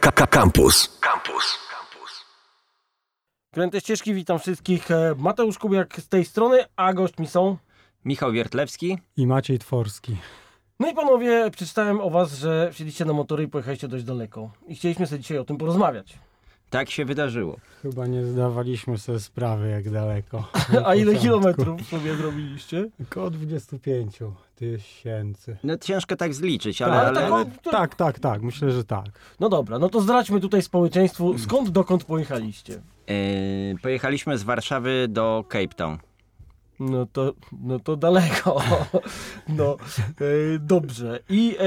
Campus. Campus. Kręte ścieżki, witam wszystkich. E, Mateusz Kubiak z tej strony, a gośćmi są... Michał Wiertlewski. I Maciej Tworski. No i panowie, przeczytałem o was, że wsiedliście na motory i pojechaliście dość daleko. I chcieliśmy sobie dzisiaj o tym porozmawiać. Tak się wydarzyło. Chyba nie zdawaliśmy sobie sprawy, jak daleko. A ile kilometrów sobie zrobiliście? Około 25 tysięcy. No ciężko tak zliczyć, ale... Ale ale... tak- Ale tak, tak, tak, myślę, że tak. No dobra, no to zdradźmy tutaj społeczeństwu, skąd dokąd pojechaliście. Yy, pojechaliśmy z Warszawy do Cape Town. No to, no to daleko. No, e, dobrze. I e,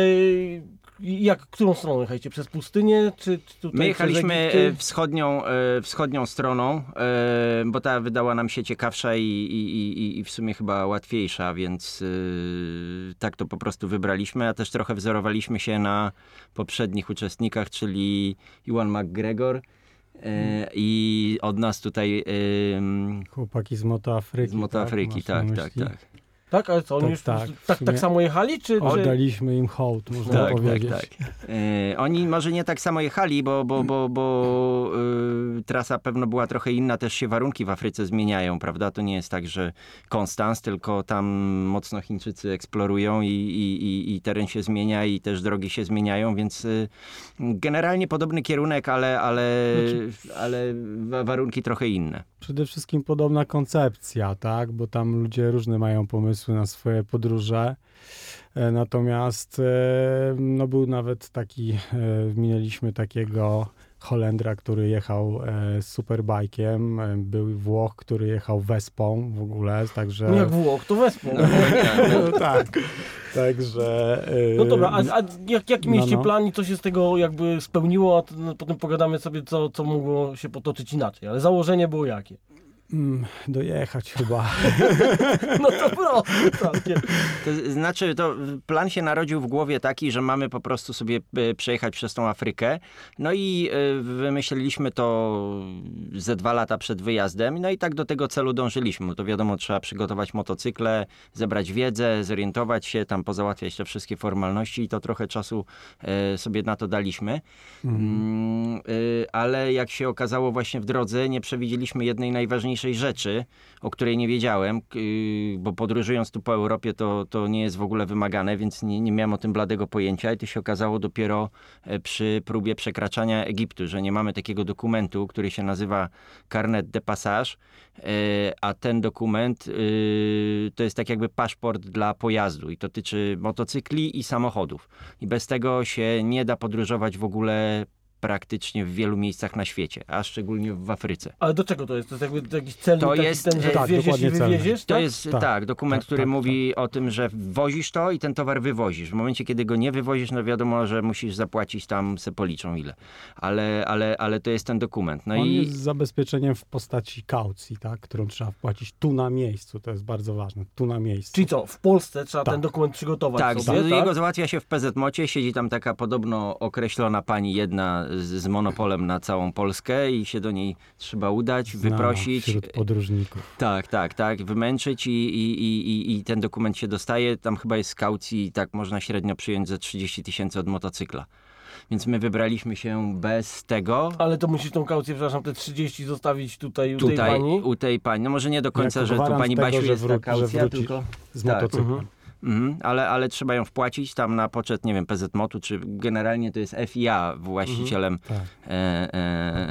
jak, którą stroną jechaliście? Przez pustynię, czy, czy tutaj My przez jechaliśmy e, wschodnią, e, wschodnią stroną, e, bo ta wydała nam się ciekawsza i, i, i, i w sumie chyba łatwiejsza, więc tak to po prostu wybraliśmy, a też trochę wzorowaliśmy się na poprzednich uczestnikach, czyli Iwan McGregor e, i od nas tutaj e, Chłopaki z Moto Afryki. z Moto Afryki, masz na tak, tak, myśli? tak. Tak, ale co, oni Tak, już tak, tak, tak, samo jechali, czy... czy... Oddaliśmy im hołd, można Tak, powiedzieć. tak, tak. E, oni może nie tak samo jechali, bo, bo, bo, bo e, trasa pewno była trochę inna, też się warunki w Afryce zmieniają, prawda? To nie jest tak, że Konstans, tylko tam mocno Chińczycy eksplorują i, i, i, i teren się zmienia i też drogi się zmieniają, więc e, generalnie podobny kierunek, ale, ale, ale wa- warunki trochę inne. Przede wszystkim podobna koncepcja, tak? Bo tam ludzie różne mają pomysły na swoje podróże. E, Natomiast e, no był nawet taki, e, minęliśmy takiego Holendra, który jechał e, z superbajkiem, e, był Włoch, który jechał Wespą w ogóle, także... No jak Włoch, to wespół. No tak, także... e, No dobra, a, a jak, jaki No, mieliście no. plan i co się z tego jakby spełniło, a no, potem pogadamy sobie, co, co mogło się potoczyć inaczej. Ale założenie było jakie? Mm, Dojechać chyba. No to całkiem. To znaczy, to plan się narodził w głowie taki, że mamy po prostu sobie e, przejechać przez tą Afrykę. No i e, wymyśliliśmy to ze dwa lata przed wyjazdem. No i tak do tego celu dążyliśmy. Bo to wiadomo, trzeba przygotować motocykle, zebrać wiedzę, zorientować się, tam pozałatwiać te wszystkie formalności i to trochę czasu e, sobie na to daliśmy. Mm, y, ale jak się okazało właśnie w drodze, nie przewidzieliśmy jednej najważniejszej rzeczy, o której nie wiedziałem, y, bo podróżując tu po Europie to, to nie jest w ogóle wymagane, więc nie, nie miałem o tym bladego pojęcia i to się okazało dopiero e, przy próbie przekraczania Egiptu, że nie mamy takiego dokumentu, który się nazywa Carnet de Passage, e, a ten dokument y, to jest tak jakby paszport dla pojazdu i dotyczy motocykli i samochodów. I bez tego się nie da podróżować w ogóle praktycznie w wielu miejscach na świecie, a szczególnie w Afryce. Ale do czego to jest? To jest jakby jakiś cel To taki jest- ten, że tak, wieziesz i dokładnie celny. wywieziesz? To tak? jest tak, Tak, dokument, tak, który tak, mówi o tym, że wozisz to i ten towar wywozisz. W momencie, kiedy go nie wywozisz, no wiadomo, że musisz zapłacić tam, se policzą ile. Ale, ale, ale to jest ten dokument. No On i jest zabezpieczeniem w postaci kaucji, tak? którą trzeba wpłacić tu na miejscu, to jest bardzo ważne, tu na miejscu. Czyli co, w Polsce trzeba Tak. ten dokument przygotować tak, sobie, tak? jego załatwia się w PZMocie, siedzi tam taka podobno określona pani jedna z, monopolem na całą Polskę i się do niej trzeba udać, Znana wyprosić. Wśród podróżników. Tak, tak, tak, wymęczyć i, i, i, i- ten dokument się dostaje. Tam chyba jest z kaucji, tak można średnio przyjąć za 30 tysięcy od motocykla. Więc my wybraliśmy się bez tego. Ale to musisz tą kaucję, przepraszam, te 30 zostawić tutaj u tej Tutaj, pani? u tej pani, no może nie do końca, Jako że tu pani tego, Basiu jest ta wró- że kaucja, tylko... Z Tak. motocyklem. Mhm. Mhm, ale, ale trzeba ją wpłacić tam na poczet, nie wiem, PZMotu, czy generalnie to jest FIA właścicielem Tak. e,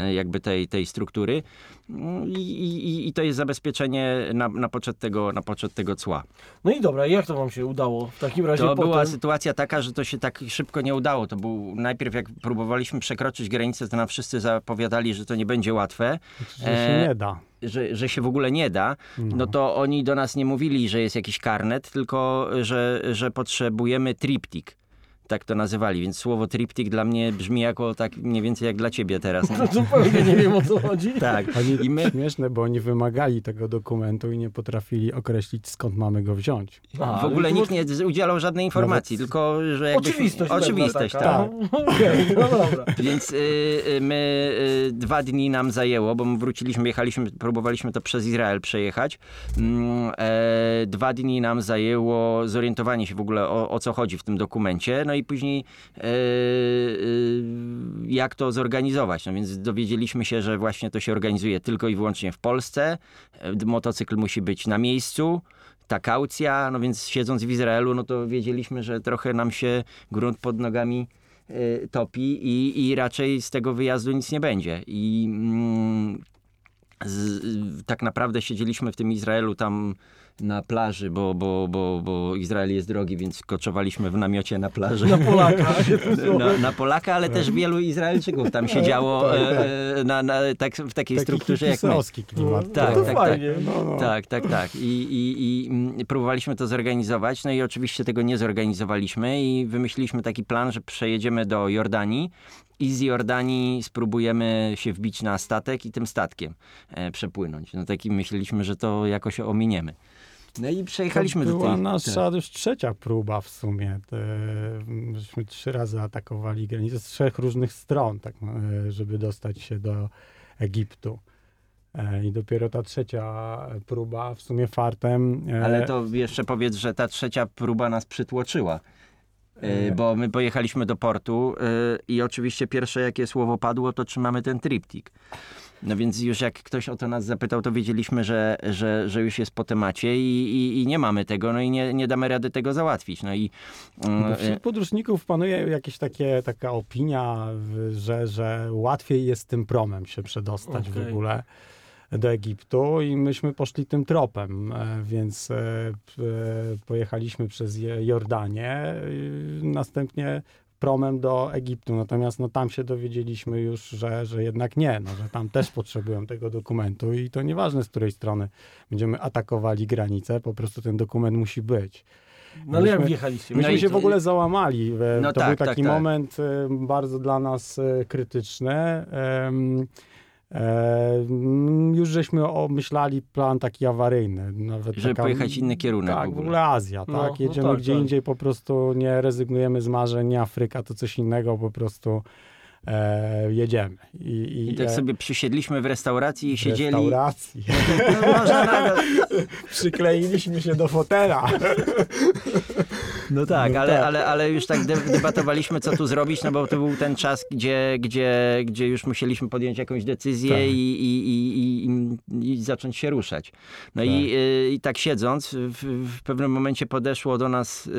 e, jakby tej, tej struktury. Mm, I, i, I to jest zabezpieczenie na, na, poczet tego, na poczet tego cła. No i dobra, jak to wam się udało w takim razie To potem? była sytuacja taka, że to się tak szybko nie udało. To był najpierw jak próbowaliśmy przekroczyć granicę, to nam wszyscy zapowiadali, że to nie będzie łatwe, Że się E, nie da. Że, że się w ogóle nie da. No to oni do nas nie mówili, że jest jakiś karnet, tylko że, że potrzebujemy triptik. Tak to nazywali, więc słowo triptik dla mnie brzmi jako tak mniej więcej jak dla ciebie teraz. No zupełnie nie wiem o co chodzi. Tak. Oni, I my Śmieszne, bo oni wymagali tego dokumentu i nie potrafili określić, skąd mamy go wziąć. A, w ogóle to nikt nie udzielał żadnej informacji, tylko że jakbyśmy... Oczywistość. Oczywistość, tak. Okej, no dobra. Więc y, y, my y, dwa dni nam zajęło, bo my wróciliśmy, jechaliśmy, próbowaliśmy to przez Izrael przejechać. Mm, e, dwa dni nam zajęło zorientowanie się w ogóle o, o co chodzi w tym dokumencie. No i później e, e, jak to zorganizować. No więc dowiedzieliśmy się, że właśnie to się organizuje tylko i wyłącznie w Polsce. E, Motocykl musi być na miejscu ta kaucja, no więc siedząc w Izraelu, no to wiedzieliśmy, że trochę nam się grunt pod nogami y, topi i, i raczej z tego wyjazdu nic nie będzie. I mm, z, tak naprawdę siedzieliśmy w tym Izraelu tam na plaży, bo, bo, bo, bo Izrael jest drogi, więc koczowaliśmy w namiocie na plaży. Na Polaka. Na, na Polaka, ale też wielu Izraelczyków tam siedziało e, na, na, tak, w takiej Taki strukturze jak my. klimat. Tak, tak, fajnie. No, no. Tak, tak, tak. I, i, I mm, próbowaliśmy to zorganizować, no i oczywiście tego nie zorganizowaliśmy i wymyśliliśmy taki plan, że przejedziemy do Jordanii i z Jordanii spróbujemy się wbić na statek i tym statkiem e, przepłynąć. No taki myśleliśmy, że to jakoś ominiemy. No i przejechaliśmy to do była tej... nasza już trzecia próba w sumie. Żeśmy trzy razy atakowali granicę z trzech różnych stron, tak, e, żeby dostać się do Egiptu. E, I dopiero ta trzecia próba w sumie fartem. e, Ale to jeszcze powiedz, że ta trzecia próba nas przytłoczyła. Bo my pojechaliśmy do portu i oczywiście pierwsze jakie słowo padło, to czy mamy ten triptik. No więc już jak ktoś o to nas zapytał, to wiedzieliśmy, że, że, że już jest po temacie i, i, i nie mamy tego, no i nie, nie damy rady tego załatwić. No i Bo e, wśród podróżników panuje jakieś takie, taka opinia, w- że, że łatwiej jest tym promem się przedostać w Okej. ogóle do Egiptu i myśmy poszli tym tropem, e, więc e, e, pojechaliśmy przez Jordanię, następnie promem do Egiptu. Natomiast no, tam się dowiedzieliśmy już, że, że jednak nie, no, że tam też potrzebują tego dokumentu i to nieważne z której strony będziemy atakowali granicę, po prostu ten dokument musi być. No ale jak wjechaliście? No Myśmy i- się w ogóle załamali. No to tak, był tak, taki tak. moment e, bardzo dla nas e, krytyczny. Em, już żeśmy omyślali plan taki awaryjny. Nawet Żeby taka- pojechać inny kierunek Tak, w w ogóle. Azja, No, tak? no Jedziemy tak, gdzie tak. indziej, po prostu nie rezygnujemy z marzeń, nie Afryka, to coś innego, po prostu e, jedziemy. I, I tak e, sobie przysiedliśmy w restauracji i w siedzieli. restauracji. No, można nawet, Przykleiliśmy się do fotela. No tak, No ale, tak. Ale, ale już tak de- debatowaliśmy, co tu zrobić, no bo to był ten czas, gdzie, gdzie, gdzie już musieliśmy podjąć jakąś decyzję Tak. i, i, i, i, i zacząć się ruszać. No i, y, i tak siedząc, w, w pewnym momencie podeszło do nas y,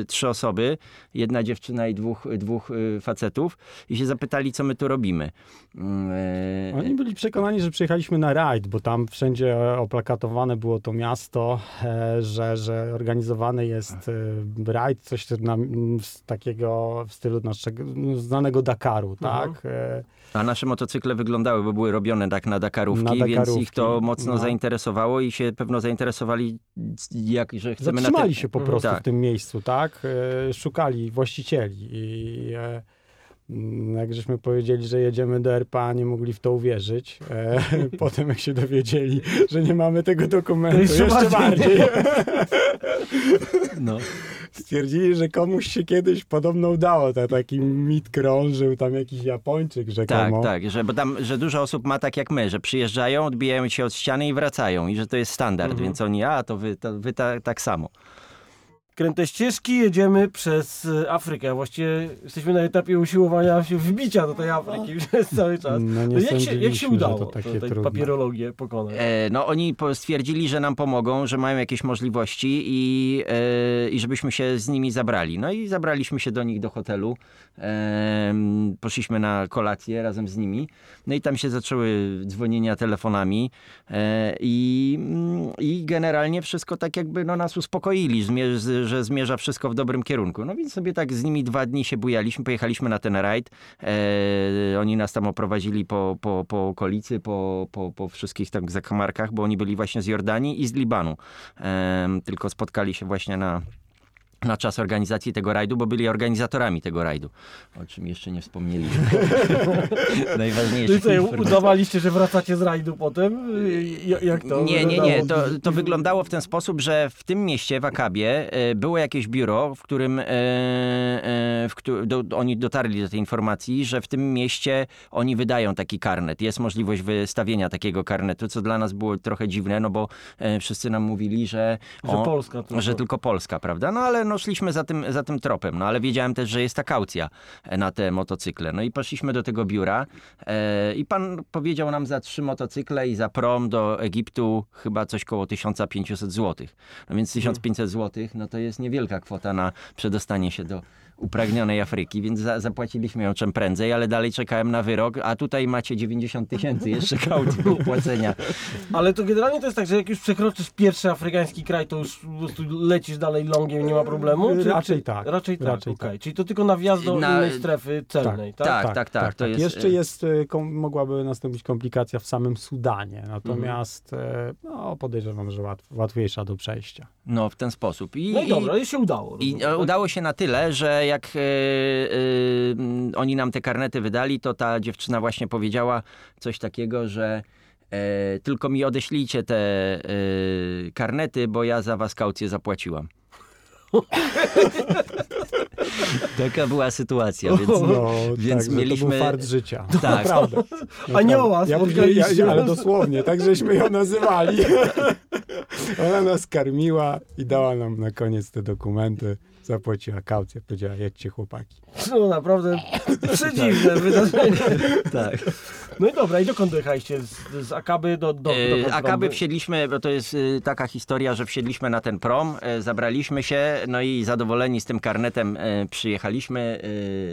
y, trzy osoby, jedna dziewczyna i dwóch, dwóch y, facetów i się zapytali, co my tu robimy. Y, Oni byli przekonani, że przyjechaliśmy na rajd, bo tam wszędzie e, oplakatowane było to miasto, e, że, że organizowany jest e, rajd, coś na, z takiego w stylu naszego znanego Dakaru, Mhm. tak? E, A nasze motocykle wyglądały, bo były robione tak na Dakarówki, Na więc Dakarówki, ich to mocno no. zainteresowało i się pewno zainteresowali, jak, że chcemy na Zatrzymali te... się po Mhm. prostu Tak. w tym miejscu, tak? E, Szukali właścicieli i e, jak żeśmy powiedzieli, że jedziemy do RPA, nie mogli w to uwierzyć. E, Potem jak się dowiedzieli, że nie mamy tego dokumentu, jeszcze jeszcze, bardziej. No. Stwierdzili, że komuś się kiedyś podobno udało. Ta, taki mit krążył, tam jakiś Japończyk Tak, rzekomo. tak, że, bo tam, że dużo osób ma tak jak my, że przyjeżdżają, odbijają się od ściany i wracają i że to jest standard, Mhm. więc oni, a to wy, to wy ta, tak samo. Kręte ścieżki, jedziemy przez e, Afrykę. Właściwie jesteśmy na etapie usiłowania się wbicia do tej Afryki przez cały czas. No nie No jak, się, jak się udało to takie papierologię pokonać? E, no oni stwierdzili, że nam pomogą, że mają jakieś możliwości i, e, i żebyśmy się z nimi zabrali. No i zabraliśmy się do nich do hotelu. E, poszliśmy na kolację razem z nimi. No i tam się zaczęły dzwonienia telefonami e, i, mm, i generalnie wszystko tak jakby no, nas uspokoili, zmier- z- że zmierza wszystko w dobrym kierunku. No więc sobie tak z nimi dwa dni się bujaliśmy, pojechaliśmy na ten rajd. E, oni nas tam oprowadzili po, po, po okolicy, po, po, po wszystkich tam zakamarkach, bo oni byli właśnie z Jordanii i z Libanu. Em, tylko spotkali się właśnie na, na czas organizacji tego rajdu, bo byli organizatorami tego rajdu, o czym jeszcze nie wspomnieliśmy. Najważniejsze. No i co, udawaliście, że wracacie z rajdu potem? Jak- to Nie, nie, nie. To, to wyglądało w ten sposób, że w tym mieście, w Akabie, e, było jakieś biuro, w którym e, e, w do, oni dotarli do tej informacji, że w tym mieście oni wydają taki karnet. Jest możliwość wystawienia takiego karnetu, co dla nas było trochę dziwne, no bo wszyscy nam mówili, że, Że Polska. To, że tylko Polska, prawda? No ale no szliśmy za tym, za tym tropem, no ale wiedziałem też, że jest ta kaucja e, na te motocykle. No i poszliśmy do tego biura e, i pan powiedział nam za trzy motocykle i za prom do Egiptu chyba coś koło 1500 zł. No więc 1500 zł, no to jest niewielka kwota na przedostanie się do upragnionej Afryki, więc za, zapłaciliśmy ją czym prędzej, ale dalej czekałem na wyrok, a tutaj macie 90 tysięcy jeszcze kaucji do płacenia. Ale to generalnie to jest tak, że jak już przekroczysz pierwszy afrykański kraj, to już po prostu lecisz dalej longiem, nie ma problemu? Czy, Raczej tak. Raczej tak, Raczej okej. tak. Czyli to tylko na wjazd do Na- innej strefy celnej, tak? Tak, tak, tak. to jest, Jeszcze jest, e, kom, mogłaby nastąpić komplikacja w samym Sudanie, natomiast Mhm. e, no, podejrzewam, że łatw, łatwiejsza do przejścia. No, w ten sposób. I, No i dobra, i się udało. I rozumiem, tak? udało się na tyle, że jak oni nam te karnety wydali, to ta dziewczyna właśnie powiedziała coś takiego, że e, tylko mi odeślijcie te e, karnety, bo ja za was kaucję zapłaciłam. Taka była sytuacja, więc No, Więc to mieliśmy- był fart życia. Tak. Naprawdę. Anioła ja, ja, spotkaliście. ja, Ale dosłownie, tak żeśmy ją nazywali. Ona nas karmiła i dała nam na koniec te dokumenty. Zapłaciła kaucję, powiedziała, jedźcie chłopaki. No naprawdę przedziwne wydarzenie. tak. No i dobra, i dokąd dojechaliście? Z, z Akaby do... do, do do Akaby wsiedliśmy, bo to jest y, taka historia, że wsiedliśmy na ten prom, e, zabraliśmy się, no i zadowoleni z tym karnetem e, przyjechaliśmy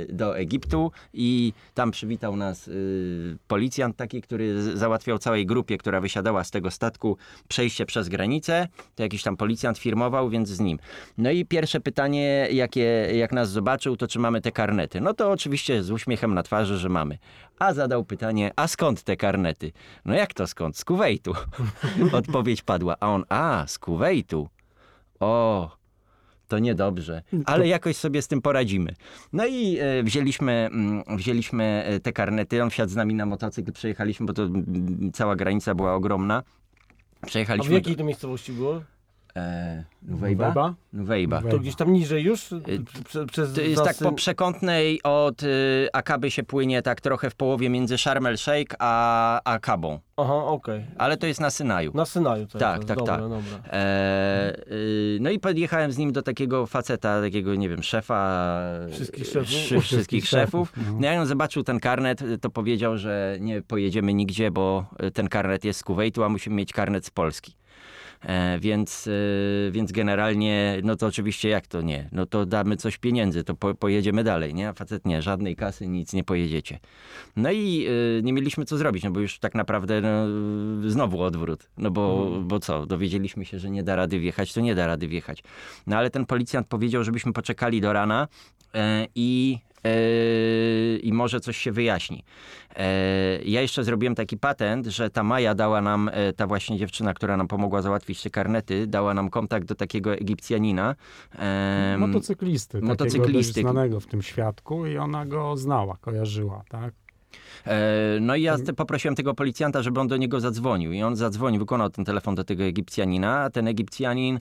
e, do Egiptu i tam przywitał nas y, policjant taki, który załatwiał całej grupie, która wysiadała z tego statku przejście przez granicę. To jakiś tam policjant firmował, więc z nim. No i pierwsze pytanie, jakie, jak nas zobaczył, to czy mamy te karnety. No to oczywiście z uśmiechem na twarzy, że mamy. A zadał pytanie, a skąd te karnety? No jak to skąd? Z Kuwejtu. Odpowiedź padła. A on, a, z Kuwejtu. O, to niedobrze, ale jakoś sobie z tym poradzimy. No i e, wzięliśmy, mm, wzięliśmy e, te karnety, on wsiadł z nami na motocykl, przejechaliśmy, bo to mm, cała granica była ogromna. A w Przejechaliśmy... jakiej to miejscowości było? E, Nuwejba? To gdzieś tam niżej już? Prze, przez To jest tak zasyn- po przekątnej od y, Akaby się płynie tak trochę w połowie między Sharm el Sheikh a Akabą. Aha, okej. Ale to jest na Synaju. Na Synaju to Tak, jest. tak, dobra, tak. Dobra. E, y, no i podjechałem z nim do takiego faceta, takiego, nie wiem, szefa. Wszystkich szefów? wszy- wszystkich Wszystkich szefów. szefów, no. No jak on zobaczył ten karnet, to powiedział, że nie pojedziemy nigdzie, bo ten karnet jest z Kuwejtu, a musimy mieć karnet z Polski. E, więc, e, więc generalnie, no to oczywiście jak to nie? No to damy coś pieniędzy, to po, pojedziemy dalej, nie? A facet nie, żadnej kasy, nic nie pojedziecie. No i e, nie mieliśmy co zrobić, no bo już tak naprawdę no, znowu odwrót. No bo, bo co, dowiedzieliśmy się, że nie da rady wjechać, to nie da rady wjechać. No ale ten policjant powiedział, żebyśmy poczekali do rana i i może coś się wyjaśni. E, Ja jeszcze zrobiłem taki patent, że ta Maja dała nam, e, ta właśnie dziewczyna, która nam pomogła załatwić te karnety, dała nam kontakt do takiego Egipcjanina. Motocyklisty, motocyklisty. znanego w tym świadku i ona go znała, kojarzyła, tak? No i ja poprosiłem tego policjanta, żeby on do niego zadzwonił. I on zadzwonił, wykonał ten telefon do tego Egipcjanina, a ten Egipcjanin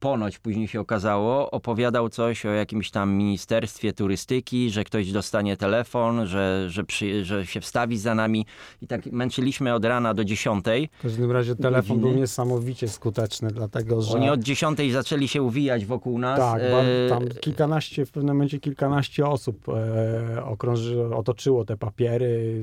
ponoć później się okazało, opowiadał coś o jakimś tam ministerstwie turystyki, że ktoś dostanie telefon, że, że, przy, że się wstawi za nami. I tak męczyliśmy od rana do dziesiątej. W każdym razie telefon Godziny. był niesamowicie skuteczny, dlatego że... Oni od dziesiątej zaczęli się uwijać wokół nas. Tak, E, tam kilkanaście, w pewnym momencie kilkanaście osób e, okrąży, otoczyło te papiery,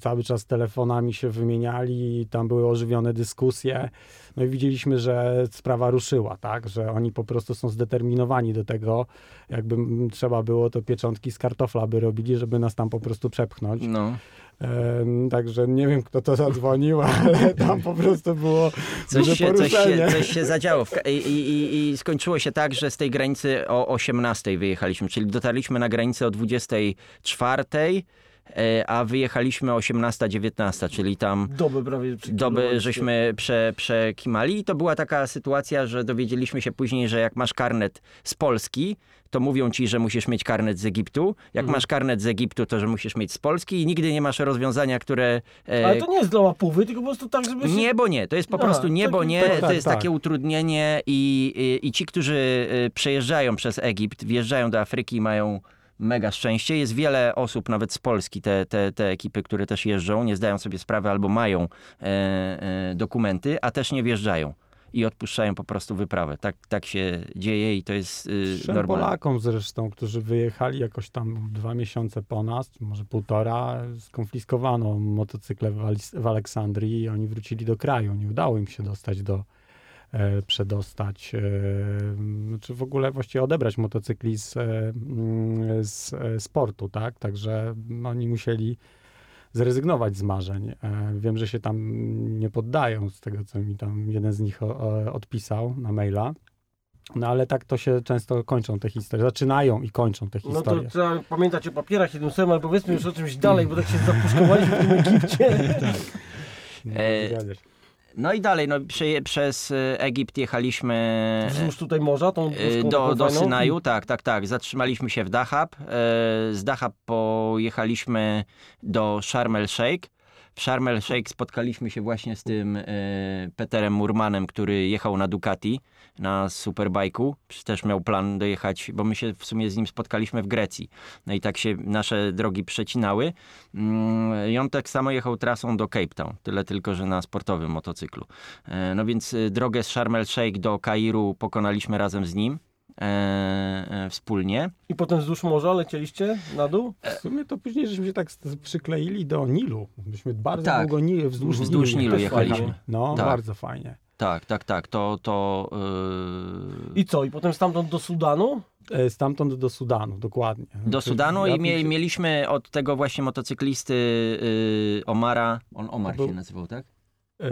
cały czas telefonami się wymieniali, tam były ożywione dyskusje, no i widzieliśmy, że sprawa ruszyła, tak, że oni po prostu są zdeterminowani do tego, jakby trzeba było, to pieczątki z kartofla by robili, żeby nas tam po prostu przepchnąć. No. Także nie wiem, kto to zadzwonił, ale tam po prostu było Coś się, coś, się, coś się zadziało. I, i, i- skończyło się tak, że z tej granicy o 18 wyjechaliśmy, czyli dotarliśmy na granicę o 24, e, a wyjechaliśmy o 18-19, czyli tam Dobę prawie doby żeśmy prze, przekimali i to była taka sytuacja, że dowiedzieliśmy się później, że jak masz karnet z Polski, to mówią ci, że musisz mieć karnet z Egiptu. Jak Mhm. masz karnet z Egiptu, to że musisz mieć z Polski i nigdy nie masz rozwiązania, które... e, Ale to nie jest dla łapówy, tylko po prostu tak, żeby się... nie, bo nie. To jest po prostu nie, bo nie. tak, to tak, jest tak. takie utrudnienie i, i, i ci, którzy y, przejeżdżają przez Egipt, wjeżdżają do Afryki, mają mega szczęście. Jest wiele osób, nawet z Polski, te, te, te ekipy, które też jeżdżą, nie zdają sobie sprawy albo mają e, e, dokumenty, a też nie wjeżdżają. i odpuszczają po prostu wyprawę. Tak, tak się dzieje i to jest y, normalne. Polakom zresztą, którzy wyjechali jakoś tam dwa miesiące po nas, może półtora, skonfiskowano motocykle w, w Aleksandrii i oni wrócili do kraju. Nie udało im się dostać do, przedostać, e, czy w ogóle właściwie odebrać motocykli z, e, mm, z e, sportu, tak? Także oni musieli zrezygnować z marzeń. E, Wiem, że się tam nie poddają z tego, co mi tam jeden z nich odpisał na maila. No ale tak to się często kończą te historie. Zaczynają i kończą te No to historie. trzeba pamiętać o papierach jednym słowem, ale powiedzmy już o czymś dalej, bo tak się zapuszkowaliśmy w tym Egipcie. No, E, zgadza się. No i dalej, no, prze, przez y, Egipt jechaliśmy Wzdłuż tutaj morza, tą y, do, do. Synaju, tak, tak, tak. Zatrzymaliśmy się w Dahab. E, Z Dahab pojechaliśmy do Sharm el Sheikh. W Sharm el Sheikh spotkaliśmy się właśnie z tym Peterem Murmanem, który jechał na Ducati, na Superbike'u. Też miał plan dojechać, bo my się w sumie z nim spotkaliśmy w Grecji. No i tak się nasze drogi przecinały. Mm, I on tak samo jechał trasą do Cape Town, tyle tylko, że na sportowym motocyklu. E, No więc y, drogę z Sharm el Sheikh do Kairu pokonaliśmy razem z nim. E, e, wspólnie. I potem wzdłuż morza lecieliście na dół? W sumie to później żeśmy się tak przykleili do Nilu. Myśmy bardzo Tak. długo ni- wzdłuż, Wzdłuż Nilu też jechaliśmy. fajnie. No, Tak. bardzo fajnie. Tak, tak, tak. To. to yy... I co? I potem stamtąd do Sudanu? E, Stamtąd do Sudanu, dokładnie. Do Sudanu i mie, mieliśmy od tego właśnie motocyklisty yy, Omara. On Omar był- się nazywał, tak? E,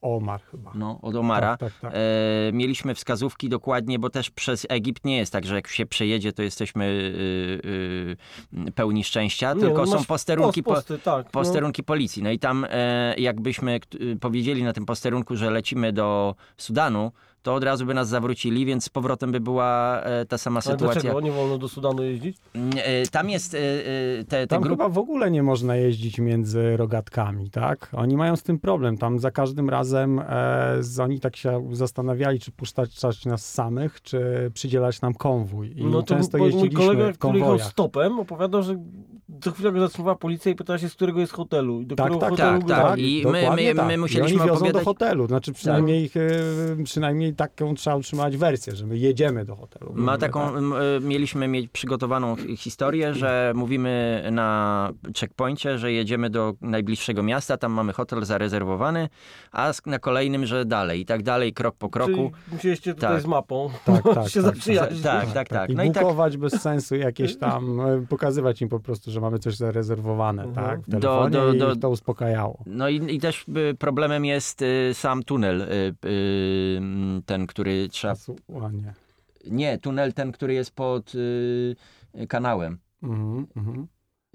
Omar chyba. No, od Omara. Tak, tak, tak. E, mieliśmy wskazówki dokładnie, bo też przez Egipt nie jest tak, że jak się przejedzie, to jesteśmy yy, yy, pełni szczęścia, Nie, tylko no są posterunki, po, posty, tak, no. posterunki policji. No i tam e, jakbyśmy y, powiedzieli na tym posterunku, że lecimy do Sudanu, to od razu by nas zawrócili, więc z powrotem by była e, ta sama Ale sytuacja. dlaczego nie wolno do Sudanu jeździć? E, Tam jest e, e, te, te Tam grupy. chyba w ogóle nie można jeździć między rogatkami, tak? Oni mają z tym problem. Tam za każdym razem e, z- oni tak się zastanawiali, czy puszczać nas samych, czy przydzielać nam konwój. I No to często mój kolega, który jechał stopem, opowiadał, że co chwilę go zatrzymywała policja i pytała się, z którego jest hotelu. I do Tak, którego tak, hotelu tak, tak. I my- my- my tak. musieliśmy I oni wiozą opowiadać- do hotelu. Znaczy przynajmniej, ich, e, przynajmniej taką trzeba utrzymać wersję, że my jedziemy do hotelu. Ma Mówimy, taką, tak. e, mieliśmy mieć przygotowaną hi- historię, że mówimy na checkpoincie, że jedziemy do najbliższego miasta, tam mamy hotel zarezerwowany, a na kolejnym, że dalej i tak dalej, krok po kroku. Czyli musieliście tutaj Tak. z mapą Tak, tak, się tak, zaprzyjaźnić. tak, tak, tak. I No i tak bukować bez sensu jakieś tam, e, pokazywać im po prostu, że mamy coś zarezerwowane, Mhm. tak, w Do- telefonie do- i do- ich to uspokajało. No i, i też y, problemem jest y, sam tunel, y, y, ten, który trzeba... Ładnie. Nie, tunel ten, który jest pod y, kanałem Mhm, mhm.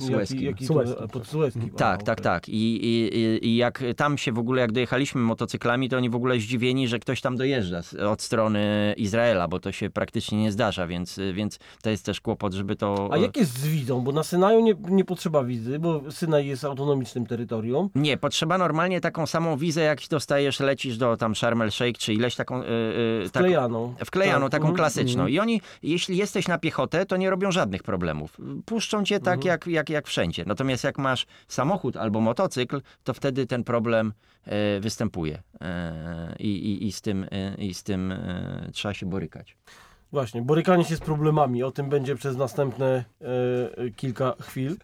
Sueskim. Jaki, jaki pod tak. Suezki. Tak, A, tak, okej. tak. I, i, i- jak tam się w ogóle, jak dojechaliśmy motocyklami, to oni w ogóle zdziwieni, że ktoś tam dojeżdża od strony Izraela, bo to się praktycznie nie zdarza, więc, więc to jest też kłopot, żeby to... A jak jest z wizą? Bo na Synaju nie, nie potrzeba wizy, bo Synaj jest autonomicznym terytorium. Nie, potrzeba normalnie taką samą wizę, jak dostajesz, lecisz do tam Sharm el Sheikh, czy ileś taką... Yy, yy, tak, Wklejaną. wklejaną, Tak, taką mhm, klasyczną. mhm. I oni, jeśli jesteś na piechotę, to nie robią żadnych problemów. Puszczą cię tak, Mhm. jak, jak, jak wszędzie. Natomiast jak masz samochód albo motocykl, to wtedy ten problem e, występuje. E, i, i, I z tym, e, i z tym trzeba się borykać. Właśnie, borykanie się z problemami. O tym będzie przez następne e, kilka chwil.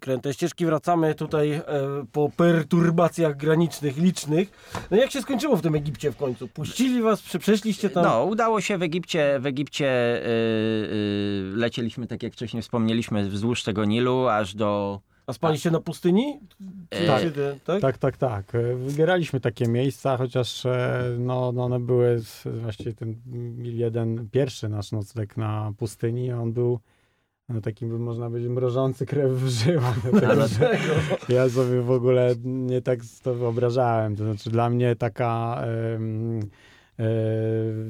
Kręte ścieżki, wracamy tutaj e, po perturbacjach granicznych licznych. No jak się skończyło w tym Egipcie w końcu? Puścili was, prze- przeszliście tam? No, udało się w Egipcie, w Egipcie e, e, lecieliśmy, tak jak wcześniej wspomnieliśmy, wzdłuż tego Nilu, aż do... A spaliście na pustyni? Czy, Tak. czy, ty- tak? Tak, tak, tak. E, Wybieraliśmy takie miejsca, chociaż e, no, no one były właściwie ten jeden pierwszy nasz nocleg na pustyni, on był no, taki, by można powiedzieć, mrożący krew w żyłach. Dlaczego? Ja sobie w ogóle nie tak to wyobrażałem. To znaczy dla mnie taka... e,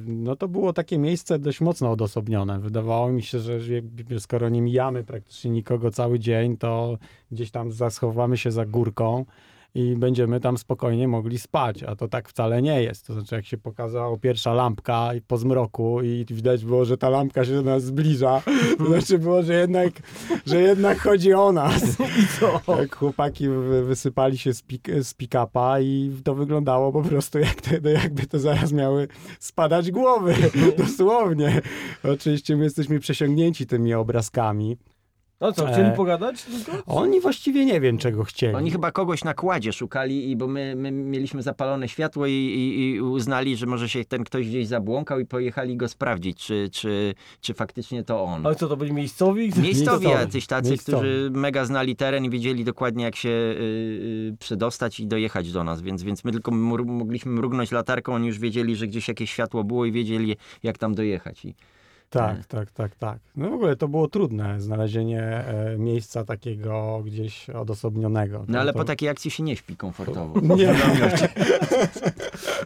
no to było takie miejsce dość mocno odosobnione. Wydawało mi się, że skoro nie mijamy praktycznie nikogo cały dzień, to gdzieś tam schowamy się za górką i będziemy tam spokojnie mogli spać, a to tak wcale nie jest. To znaczy, jak się pokazała pierwsza lampka po zmroku i widać było, że ta lampka się do nas zbliża, to znaczy było, że jednak, że jednak chodzi o nas. I co? Jak chłopaki wy- wysypali się z, pik, z pick-upa i to wyglądało po prostu jak te, jakby to zaraz miały spadać głowy, dosłownie. Oczywiście my jesteśmy przesiągnięci tymi obrazkami. No co, E. chcieli pogadać tylko? Oni właściwie nie wiem, czego chcieli. Oni chyba kogoś na kładzie szukali, i bo my, my mieliśmy zapalone światło i, i, i uznali, że może się ten ktoś gdzieś zabłąkał i pojechali go sprawdzić, czy, czy, czy faktycznie to on. Ale co, to byli miejscowi? Miejscowi Miejscowi. jacyś tacy, Miejscowi. którzy mega znali teren i wiedzieli dokładnie jak się y, y, przedostać i dojechać do nas, więc, więc my tylko mru- mogliśmy mrugnąć latarką, oni już wiedzieli, że gdzieś jakieś światło było i wiedzieli jak tam dojechać. I, Tak, tak, tak, tak. No w ogóle to było trudne, znalezienie e, miejsca takiego gdzieś odosobnionego. no ale to, po takiej akcji się nie śpi komfortowo. Nie,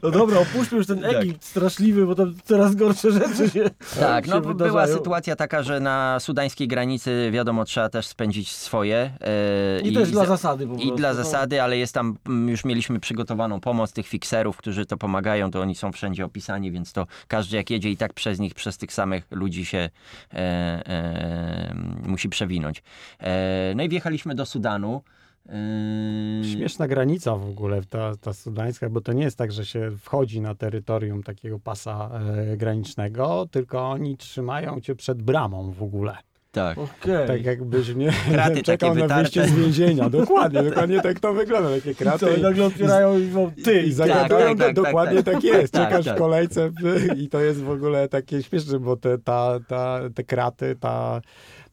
No dobra, opuśćmy już ten Egipt straszliwy, bo tam coraz gorsze rzeczy się Tak, się no była wydarzają. sytuacja taka, że na sudańskiej granicy wiadomo trzeba też spędzić swoje. e, I, też dla za- zasady po I prostu. dla no. zasady, ale jest tam, mm, już mieliśmy przygotowaną pomoc tych fikserów, którzy to pomagają, to oni są wszędzie opisani, więc to każdy jak jedzie i tak przez nich, przez tych samych ludzi się e, e, musi przewinąć. E, no i wjechaliśmy do Sudanu. E, Śmieszna granica w ogóle, ta, ta sudańska, bo to nie jest tak, że się wchodzi na terytorium takiego pasa e, granicznego, tylko oni trzymają cię przed bramą w ogóle. Tak. Okej. Tak jakbyś nie Kraty czekał takie na wyjście z więzienia. Dokładnie, dokładnie tak to wygląda, takie I kraty. co, i nagle otwierają i mówią, ty, I zagadują, tak, tak, do- tak, dokładnie tak. tak, jest. Tak, Czekasz tak. w kolejce i to jest w ogóle takie śmieszne, bo te, ta, ta, te kraty, ta,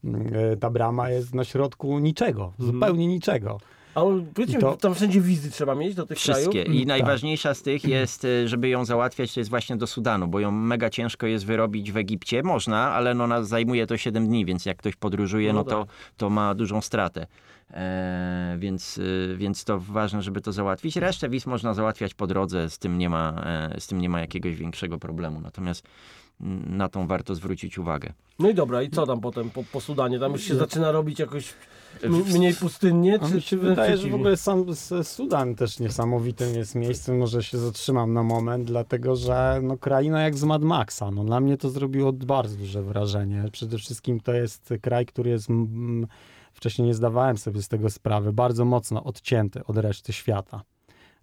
mm, ta brama jest na środku niczego, zupełnie niczego. A powiedzcie to- tam wszędzie wizy trzeba mieć do tych Wszystkie. krajów? I Tak. najważniejsza z tych jest, y, żeby ją załatwiać, to jest właśnie do Sudanu, bo ją mega ciężko jest wyrobić w Egipcie. Można, ale no, zajmuje to 7 dni, więc jak ktoś podróżuje, No no, to, to ma dużą stratę. E, więc, y, więc to ważne, żeby to załatwić. Resztę wiz można załatwiać po drodze, z tym nie ma, e, z tym nie ma jakiegoś większego problemu. Natomiast mm, na tą warto zwrócić uwagę. No i dobra, i co tam potem po, po Sudanie? Tam już się zaczyna robić jakoś mniej pustynnie? Czy, czy wydaje, że w ogóle sam Sudan też niesamowitym jest miejscem, może się zatrzymam na moment, dlatego że no, kraina jak z Mad Maxa. No, dla mnie to zrobiło bardzo duże wrażenie. Przede wszystkim to jest kraj, który jest, mm, wcześniej nie zdawałem sobie z tego sprawy, bardzo mocno odcięty od reszty świata.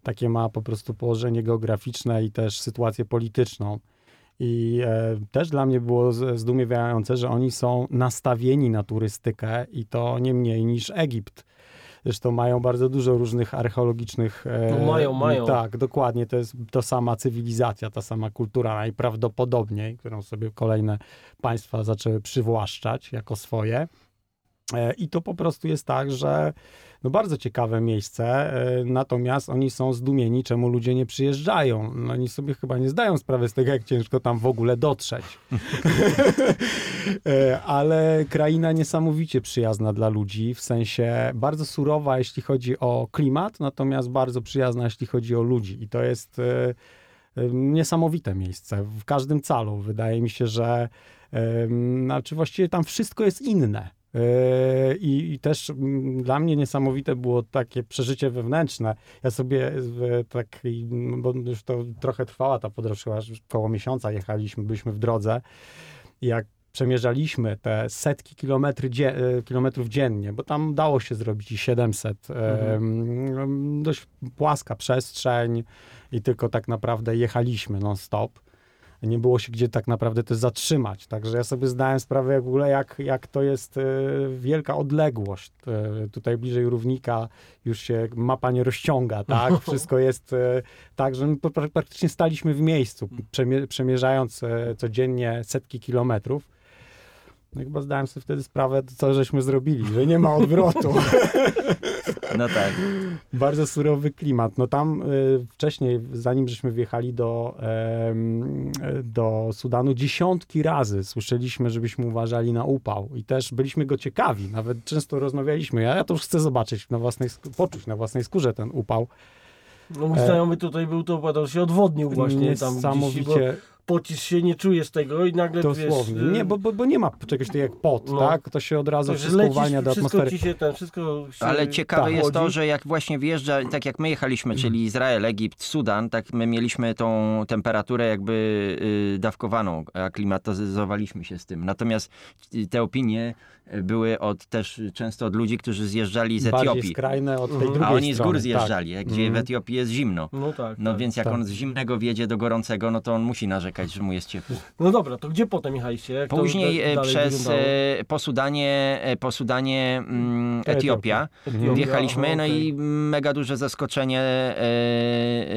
Takie ma po prostu położenie geograficzne i też sytuację polityczną. I e, też dla mnie było zdumiewające, że oni są nastawieni na turystykę i to nie mniej niż Egipt. Zresztą mają bardzo dużo różnych archeologicznych. e, No mają, mają. Tak, dokładnie. To jest to sama cywilizacja, ta sama kultura najprawdopodobniej, którą sobie kolejne państwa zaczęły przywłaszczać jako swoje. E, I to po prostu jest tak, że no bardzo ciekawe miejsce, e, natomiast oni są zdumieni, czemu ludzie nie przyjeżdżają. No oni sobie chyba nie zdają sprawy z tego, jak ciężko tam w ogóle dotrzeć. E, Ale kraina niesamowicie przyjazna dla ludzi, w sensie bardzo surowa, jeśli chodzi o klimat, natomiast bardzo przyjazna, jeśli chodzi o ludzi. I to jest e, niesamowite miejsce w każdym calu. Wydaje mi się, że znaczy właściwie tam wszystko jest inne. E, I, I też mm, dla mnie niesamowite było takie przeżycie wewnętrzne. Ja sobie w takiej, bo już to trochę trwała ta podróż, chyba koło miesiąca jechaliśmy, byliśmy w drodze. Jak przemierzaliśmy te setki kilometry e, kilometrów dziennie, bo tam dało się zrobić i 700. em, dość płaska przestrzeń i tylko tak naprawdę jechaliśmy non-stop. Nie było się gdzie tak naprawdę też zatrzymać. Także ja sobie zdałem sprawę w ogóle, jak, jak to jest e, wielka odległość. E, tutaj bliżej równika już się mapa nie rozciąga, tak? Wszystko jest e, tak, że my praktycznie staliśmy w miejscu, przemie- przemierzając codziennie setki kilometrów. No chyba zdałem sobie wtedy sprawę, co żeśmy zrobili, że nie ma odwrotu. No tak. Bardzo surowy klimat. No tam y, wcześniej, zanim żeśmy wjechali do, em, do Sudanu, dziesiątki razy słyszeliśmy, żebyśmy uważali na upał i też byliśmy go ciekawi. Nawet często rozmawialiśmy. Ja, ja to już chcę zobaczyć na własnej, poczuć na własnej skórze ten upał. No mój E, znajomy tutaj był, to że się odwodnił właśnie tam gdzieś, bo. Pocisz się, nie czujesz tego i nagle Dosłownie. wiesz... Nie, bo, bo, bo nie ma czegoś takiego jak pot, No. tak? To się od razu wszystko lecisz, uwalnia do wszystko atmosfery. ci się ten, wszystko się Ale ciekawe tak, jest to, że jak właśnie wjeżdża, tak jak my jechaliśmy, Mhm. czyli Izrael, Egipt, Sudan, tak my mieliśmy tą temperaturę jakby y, dawkowaną, aklimatyzowaliśmy się z tym. Natomiast y, te opinie były od, też często od ludzi, którzy zjeżdżali z Bardziej Etiopii. skrajne od tej Mhm. drugiej A oni z strony. gór tak. zjeżdżali, gdzie w Mhm. Etiopii jest zimno. No tak. No tak. więc jak tak. on z zimnego wjedzie do gorącego, no to on musi narzekać, że mu jest ciepło. No dobra, to gdzie potem jechaliście? Jak Później da- e, przez wyglądało? e, po Sudanie, e, po Sudanie mm, Etiopia. Etiopia, Wjechaliśmy, aha, no i mega duże zaskoczenie e, e,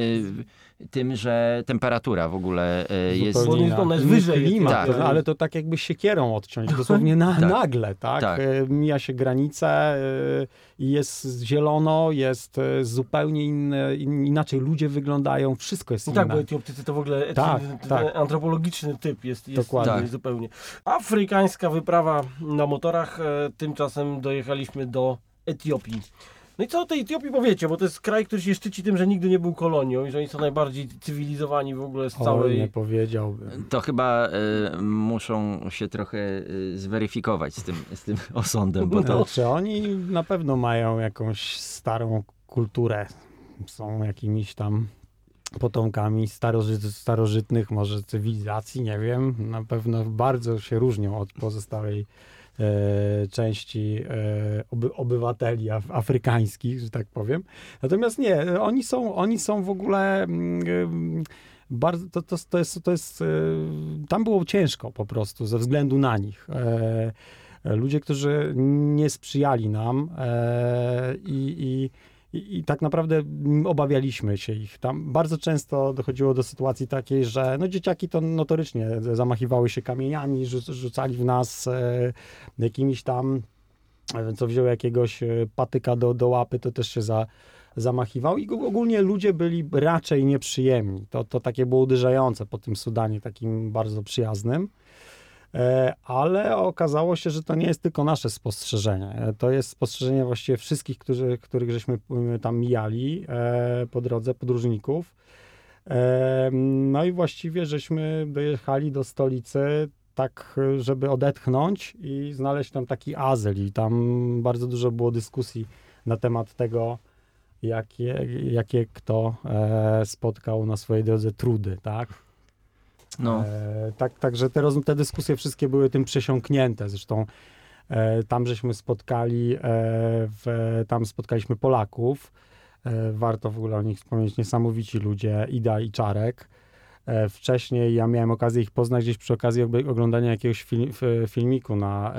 tym, że temperatura w ogóle e, jest... Zupełnie Bo ona jest wyżej, klimat, tak. ale to tak jakby siekierą odciąć, dosłownie na, Tak. nagle, tak? Tak. E, Mija się granicę e, i jest zielono, jest zupełnie inne, in, inaczej ludzie wyglądają, wszystko jest No inne. tak, bo Etiopczycy to w ogóle Tak, tak. antropologiczny typ jest, jest Dokładnie. Tak. zupełnie. Afrykańska wyprawa na motorach, tymczasem dojechaliśmy do Etiopii. No i co o tej Etiopii powiecie, bo to jest kraj, który się szczyci tym, że nigdy nie był kolonią i że oni są najbardziej cywilizowani w ogóle z Oj, nie całej... powiedziałbym. To chyba e, muszą się trochę e, zweryfikować z tym, z tym osądem, bo to... Znaczy, oni na pewno mają jakąś starą kulturę, są jakimiś tam potomkami starożyt, starożytnych może cywilizacji, nie wiem, na pewno bardzo się różnią od pozostałej części e, oby, obywateli af, afrykańskich, że tak powiem. Natomiast nie, oni są, oni są w ogóle mm, em, bardzo, to, to, to jest, to jest e, tam było ciężko po prostu ze względu na nich. E, ludzie, którzy nie sprzyjali nam e, i, i, i, i tak naprawdę obawialiśmy się ich. Tam bardzo często dochodziło do sytuacji takiej, że no, dzieciaki to notorycznie zamachiwały się kamieniami, rzu- rzucali w nas e, jakimiś tam, e, co wziął jakiegoś e, patyka do, do łapy, to też się za, zamachiwał i ogólnie ludzie byli raczej nieprzyjemni. To, to takie było uderzające po tym Sudanie, takim bardzo przyjaznym. E, Ale okazało się, że to nie jest tylko nasze spostrzeżenie. E, To jest spostrzeżenie właściwie wszystkich, którzy, których żeśmy y, tam mijali e, po drodze, podróżników. No i właściwie żeśmy dojechali do stolicy tak, żeby odetchnąć i znaleźć tam taki azyl. I tam bardzo dużo było dyskusji na temat tego, jakie, jakie kto spotkał na swojej drodze trudy, tak? No. E, tak, także te, te dyskusje wszystkie były tym przesiąknięte. Zresztą e, tam żeśmy spotkali, e, w, tam spotkaliśmy Polaków. E, warto w ogóle o nich wspomnieć. Niesamowici ludzie, Ida i Czarek. E, wcześniej ja miałem okazję ich poznać gdzieś przy okazji ogl- oglądania jakiegoś fil, filmiku na e,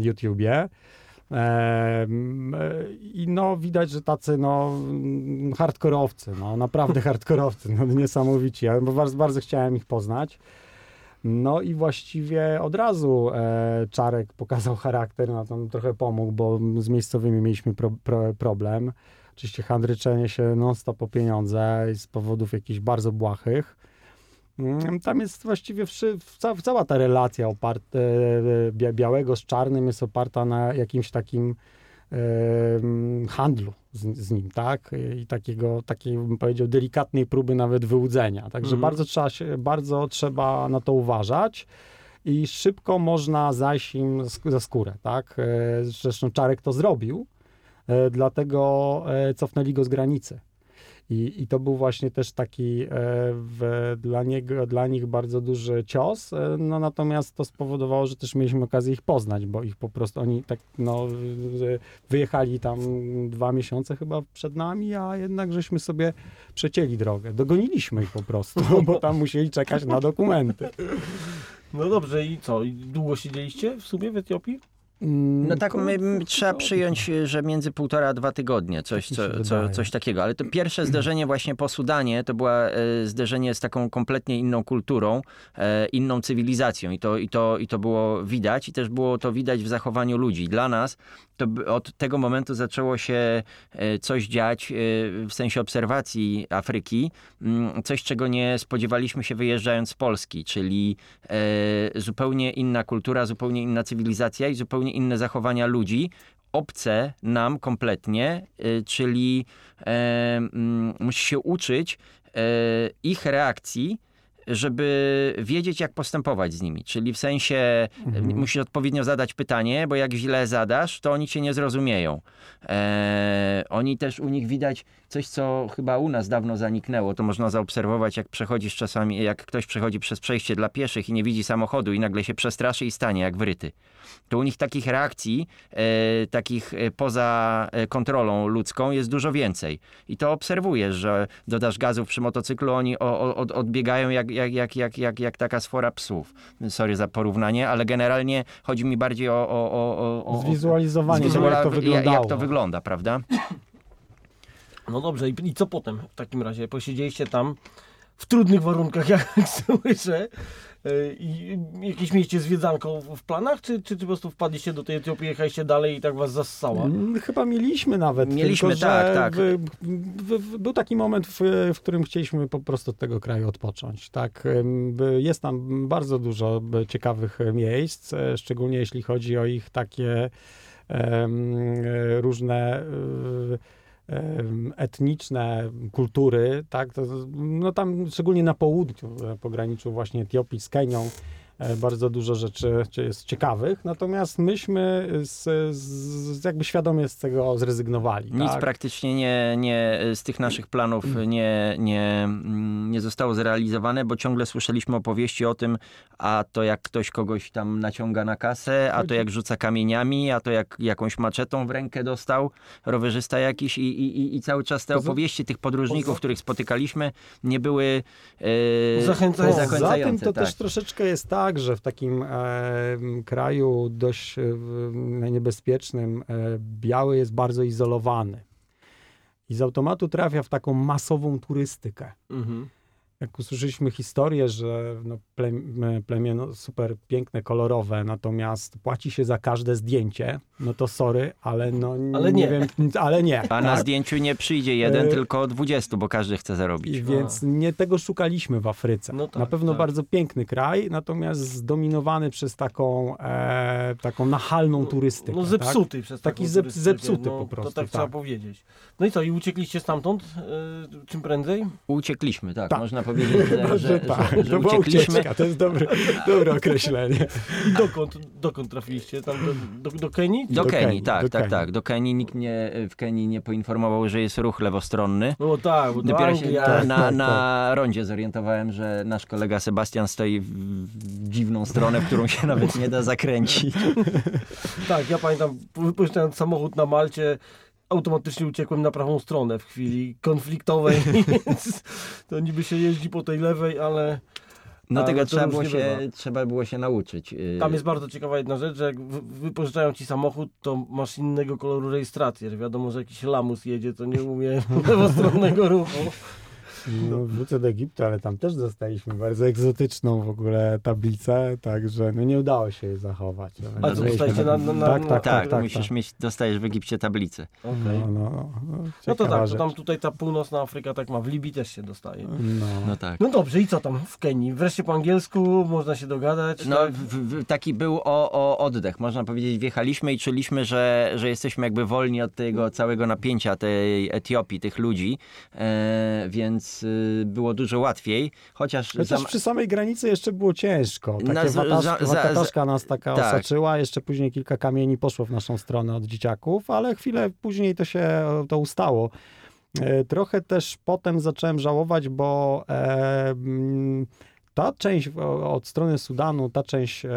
YouTubie. E, I no widać, że tacy no hardkorowcy, no naprawdę hardkorowcy, no niesamowici. Ja bardzo, bardzo chciałem ich poznać. No i właściwie od razu e, Czarek pokazał charakter, no tam trochę pomógł, bo z miejscowymi mieliśmy pro, pro, problem. Oczywiście handryczenie się non-stop o pieniądze z powodów jakichś bardzo błahych. Mm, Tam jest właściwie wszy, ca, cała ta relacja oparta, e, bia- białego z czarnym jest oparta na jakimś takim e, handlu z, z nim, tak? I takiego, takiej, bym powiedział, delikatnej próby nawet wyłudzenia. Także Mhm. bardzo, trzeba się, bardzo trzeba na to uważać i szybko można zajść im za skórę, tak? E, Zresztą Czarek to zrobił, e, dlatego e, cofnęli go z granicy. I, I to był właśnie też taki e, w, dla, niego, dla nich bardzo duży cios, e, no natomiast to spowodowało, że też mieliśmy okazję ich poznać, bo ich po prostu oni tak no wyjechali tam dwa miesiące chyba przed nami, a jednak żeśmy sobie przecięli drogę. Dogoniliśmy ich po prostu, bo tam musieli czekać na dokumenty. No dobrze i co? I długo siedzieliście w sumie w Etiopii? Mm, No tak, my, koło- trzeba przyjąć, że między półtora a dwa tygodnie, coś, Tak co, co, coś takiego. Ale to pierwsze zderzenie właśnie po Sudanie to było zderzenie z taką kompletnie inną kulturą, e, inną cywilizacją i to, i, to, i to było widać i też było to widać w zachowaniu ludzi. Dla nas to od tego momentu zaczęło się e, coś dziać e, w sensie obserwacji Afryki, mm, coś czego nie spodziewaliśmy się wyjeżdżając z Polski, czyli e, zupełnie inna kultura, zupełnie inna cywilizacja i zupełnie inne zachowania ludzi, obce nam kompletnie, y, czyli e, mm, musi się uczyć e, ich reakcji żeby wiedzieć, jak postępować z nimi. Czyli w sensie mhm. musisz odpowiednio zadać pytanie, bo jak źle zadasz, to oni cię nie zrozumieją. E, oni też u nich widać coś, co chyba u nas dawno zaniknęło. To można zaobserwować, jak przechodzisz czasami, jak ktoś przechodzi przez przejście dla pieszych i nie widzi samochodu i nagle się przestraszy i stanie jak wryty. To u nich takich reakcji, e, takich e, poza e, kontrolą ludzką jest dużo więcej. I to obserwujesz, że dodasz gazów przy motocyklu, oni o, o, odbiegają jak, jak, jak, jak, jak, jak taka sfora psów. Sorry za porównanie, ale generalnie chodzi mi bardziej o... o, o, o Zwizualizowanie, jak to wyglądało. Jak to wygląda, prawda? No dobrze, i, i co potem w takim razie? Posiedzieliście tam w trudnych warunkach, jak słyszę. E, I jakieś mieliście zwiedzanką w planach, czy, czy, czy po prostu wpadliście do tej Etiopii, jechaliście dalej i tak was zassała? Mm, chyba mieliśmy nawet. Mieliśmy, tylko, tak, tak. W, w, w, był taki moment, w, którym chcieliśmy po prostu od tego kraju odpocząć. Tak, jest tam bardzo dużo ciekawych miejsc, e, szczególnie jeśli chodzi o ich takie um, różne um, etniczne kultury, tak, to, no tam szczególnie na południu, e, pograniczu właśnie Etiopii z Kenią, bardzo dużo rzeczy jest ciekawych, natomiast myśmy z, z, jakby świadomie z tego zrezygnowali. Nic tak? praktycznie nie, nie, z tych naszych planów nie, nie, nie zostało zrealizowane, bo ciągle słyszeliśmy opowieści o tym, a to jak ktoś kogoś tam naciąga na kasę, a to jak rzuca kamieniami, a to jak jakąś maczetą w rękę dostał rowerzysta jakiś i, i, i cały czas te opowieści tych podróżników, których spotykaliśmy, nie były e, zachęcające. Za tym to tak. też troszeczkę jest tak, tak, że w takim e, kraju dość e, niebezpiecznym e, biały jest bardzo izolowany. I z automatu trafia w taką masową turystykę. Mhm jak usłyszeliśmy historię, że no, plemię no, super piękne, kolorowe, natomiast płaci się za każde zdjęcie, no to sorry, ale no ale nie, nie. wiem, ale nie. A tak? na zdjęciu nie przyjdzie jeden, y tylko dwudziestu, bo każdy chce zarobić. I więc nie tego szukaliśmy w Afryce. No tak, na pewno tak. bardzo piękny kraj, natomiast zdominowany przez taką, e, taką nachalną turystykę. No zepsuty tak? przez Taki zep, zepsuty no, po prostu. To tak, trzeba tak. powiedzieć. No i co, i uciekliście stamtąd e, czym prędzej? Uciekliśmy, tak. tak. Można powiedzieć powiedzieć, że, że, tak, że, że to była ucieczka, to jest dobre, dobre określenie. I dokąd, dokąd trafiliście? Tam do, do, do Kenii? Do, do Kenii, Kenii, tak, do tak, Kenii. tak. Do Kenii nikt mnie w Kenii nie poinformował, że jest ruch lewostronny. No tak, bo Dopiero się tak, na, tak, na tak. rondzie zorientowałem, że nasz kolega Sebastian stoi w dziwną stronę, w którą się nawet nie da zakręcić. tak, ja pamiętam, wypuszczając samochód na Malcie, automatycznie uciekłem na prawą stronę w chwili konfliktowej, więc to niby się jeździ po tej lewej, ale... No tego trzeba było, się, trzeba było się nauczyć. Y, Tam jest bardzo ciekawa jedna rzecz, że jak wypożyczają ci samochód, to masz innego koloru rejestrację, wiadomo, że jakiś lamus jedzie, to nie umie lewostronnego ruchu. No, wrócę do Egiptu, ale tam też dostaliśmy bardzo egzotyczną w ogóle tablicę, także no nie udało się jej zachować. A co, dostajecie na, na, na, tak, tak, tak, tak, musisz tak. mieć, dostajesz w Egipcie tablicę. Okay. No, no, no, no to tak, to tam tutaj ta północna Afryka tak ma, w Libii też się dostaje. No. no tak. No dobrze, i co tam w Kenii? Wreszcie po angielsku, można się dogadać? No tak? w, w, taki był o, o oddech, można powiedzieć, wjechaliśmy i czuliśmy, że, że jesteśmy jakby wolni od tego całego napięcia tej Etiopii, tych ludzi, e, więc Y, było dużo łatwiej. Chociaż, Chociaż za... przy samej granicy jeszcze było ciężko. Takie na, wataszka, za, wataszka nas taka tak. osaczyła, jeszcze później kilka kamieni poszło w naszą stronę od dzieciaków, ale chwilę później to się to ustało. E, trochę też potem zacząłem żałować, bo e, mm, ta część od strony Sudanu, ta część, e,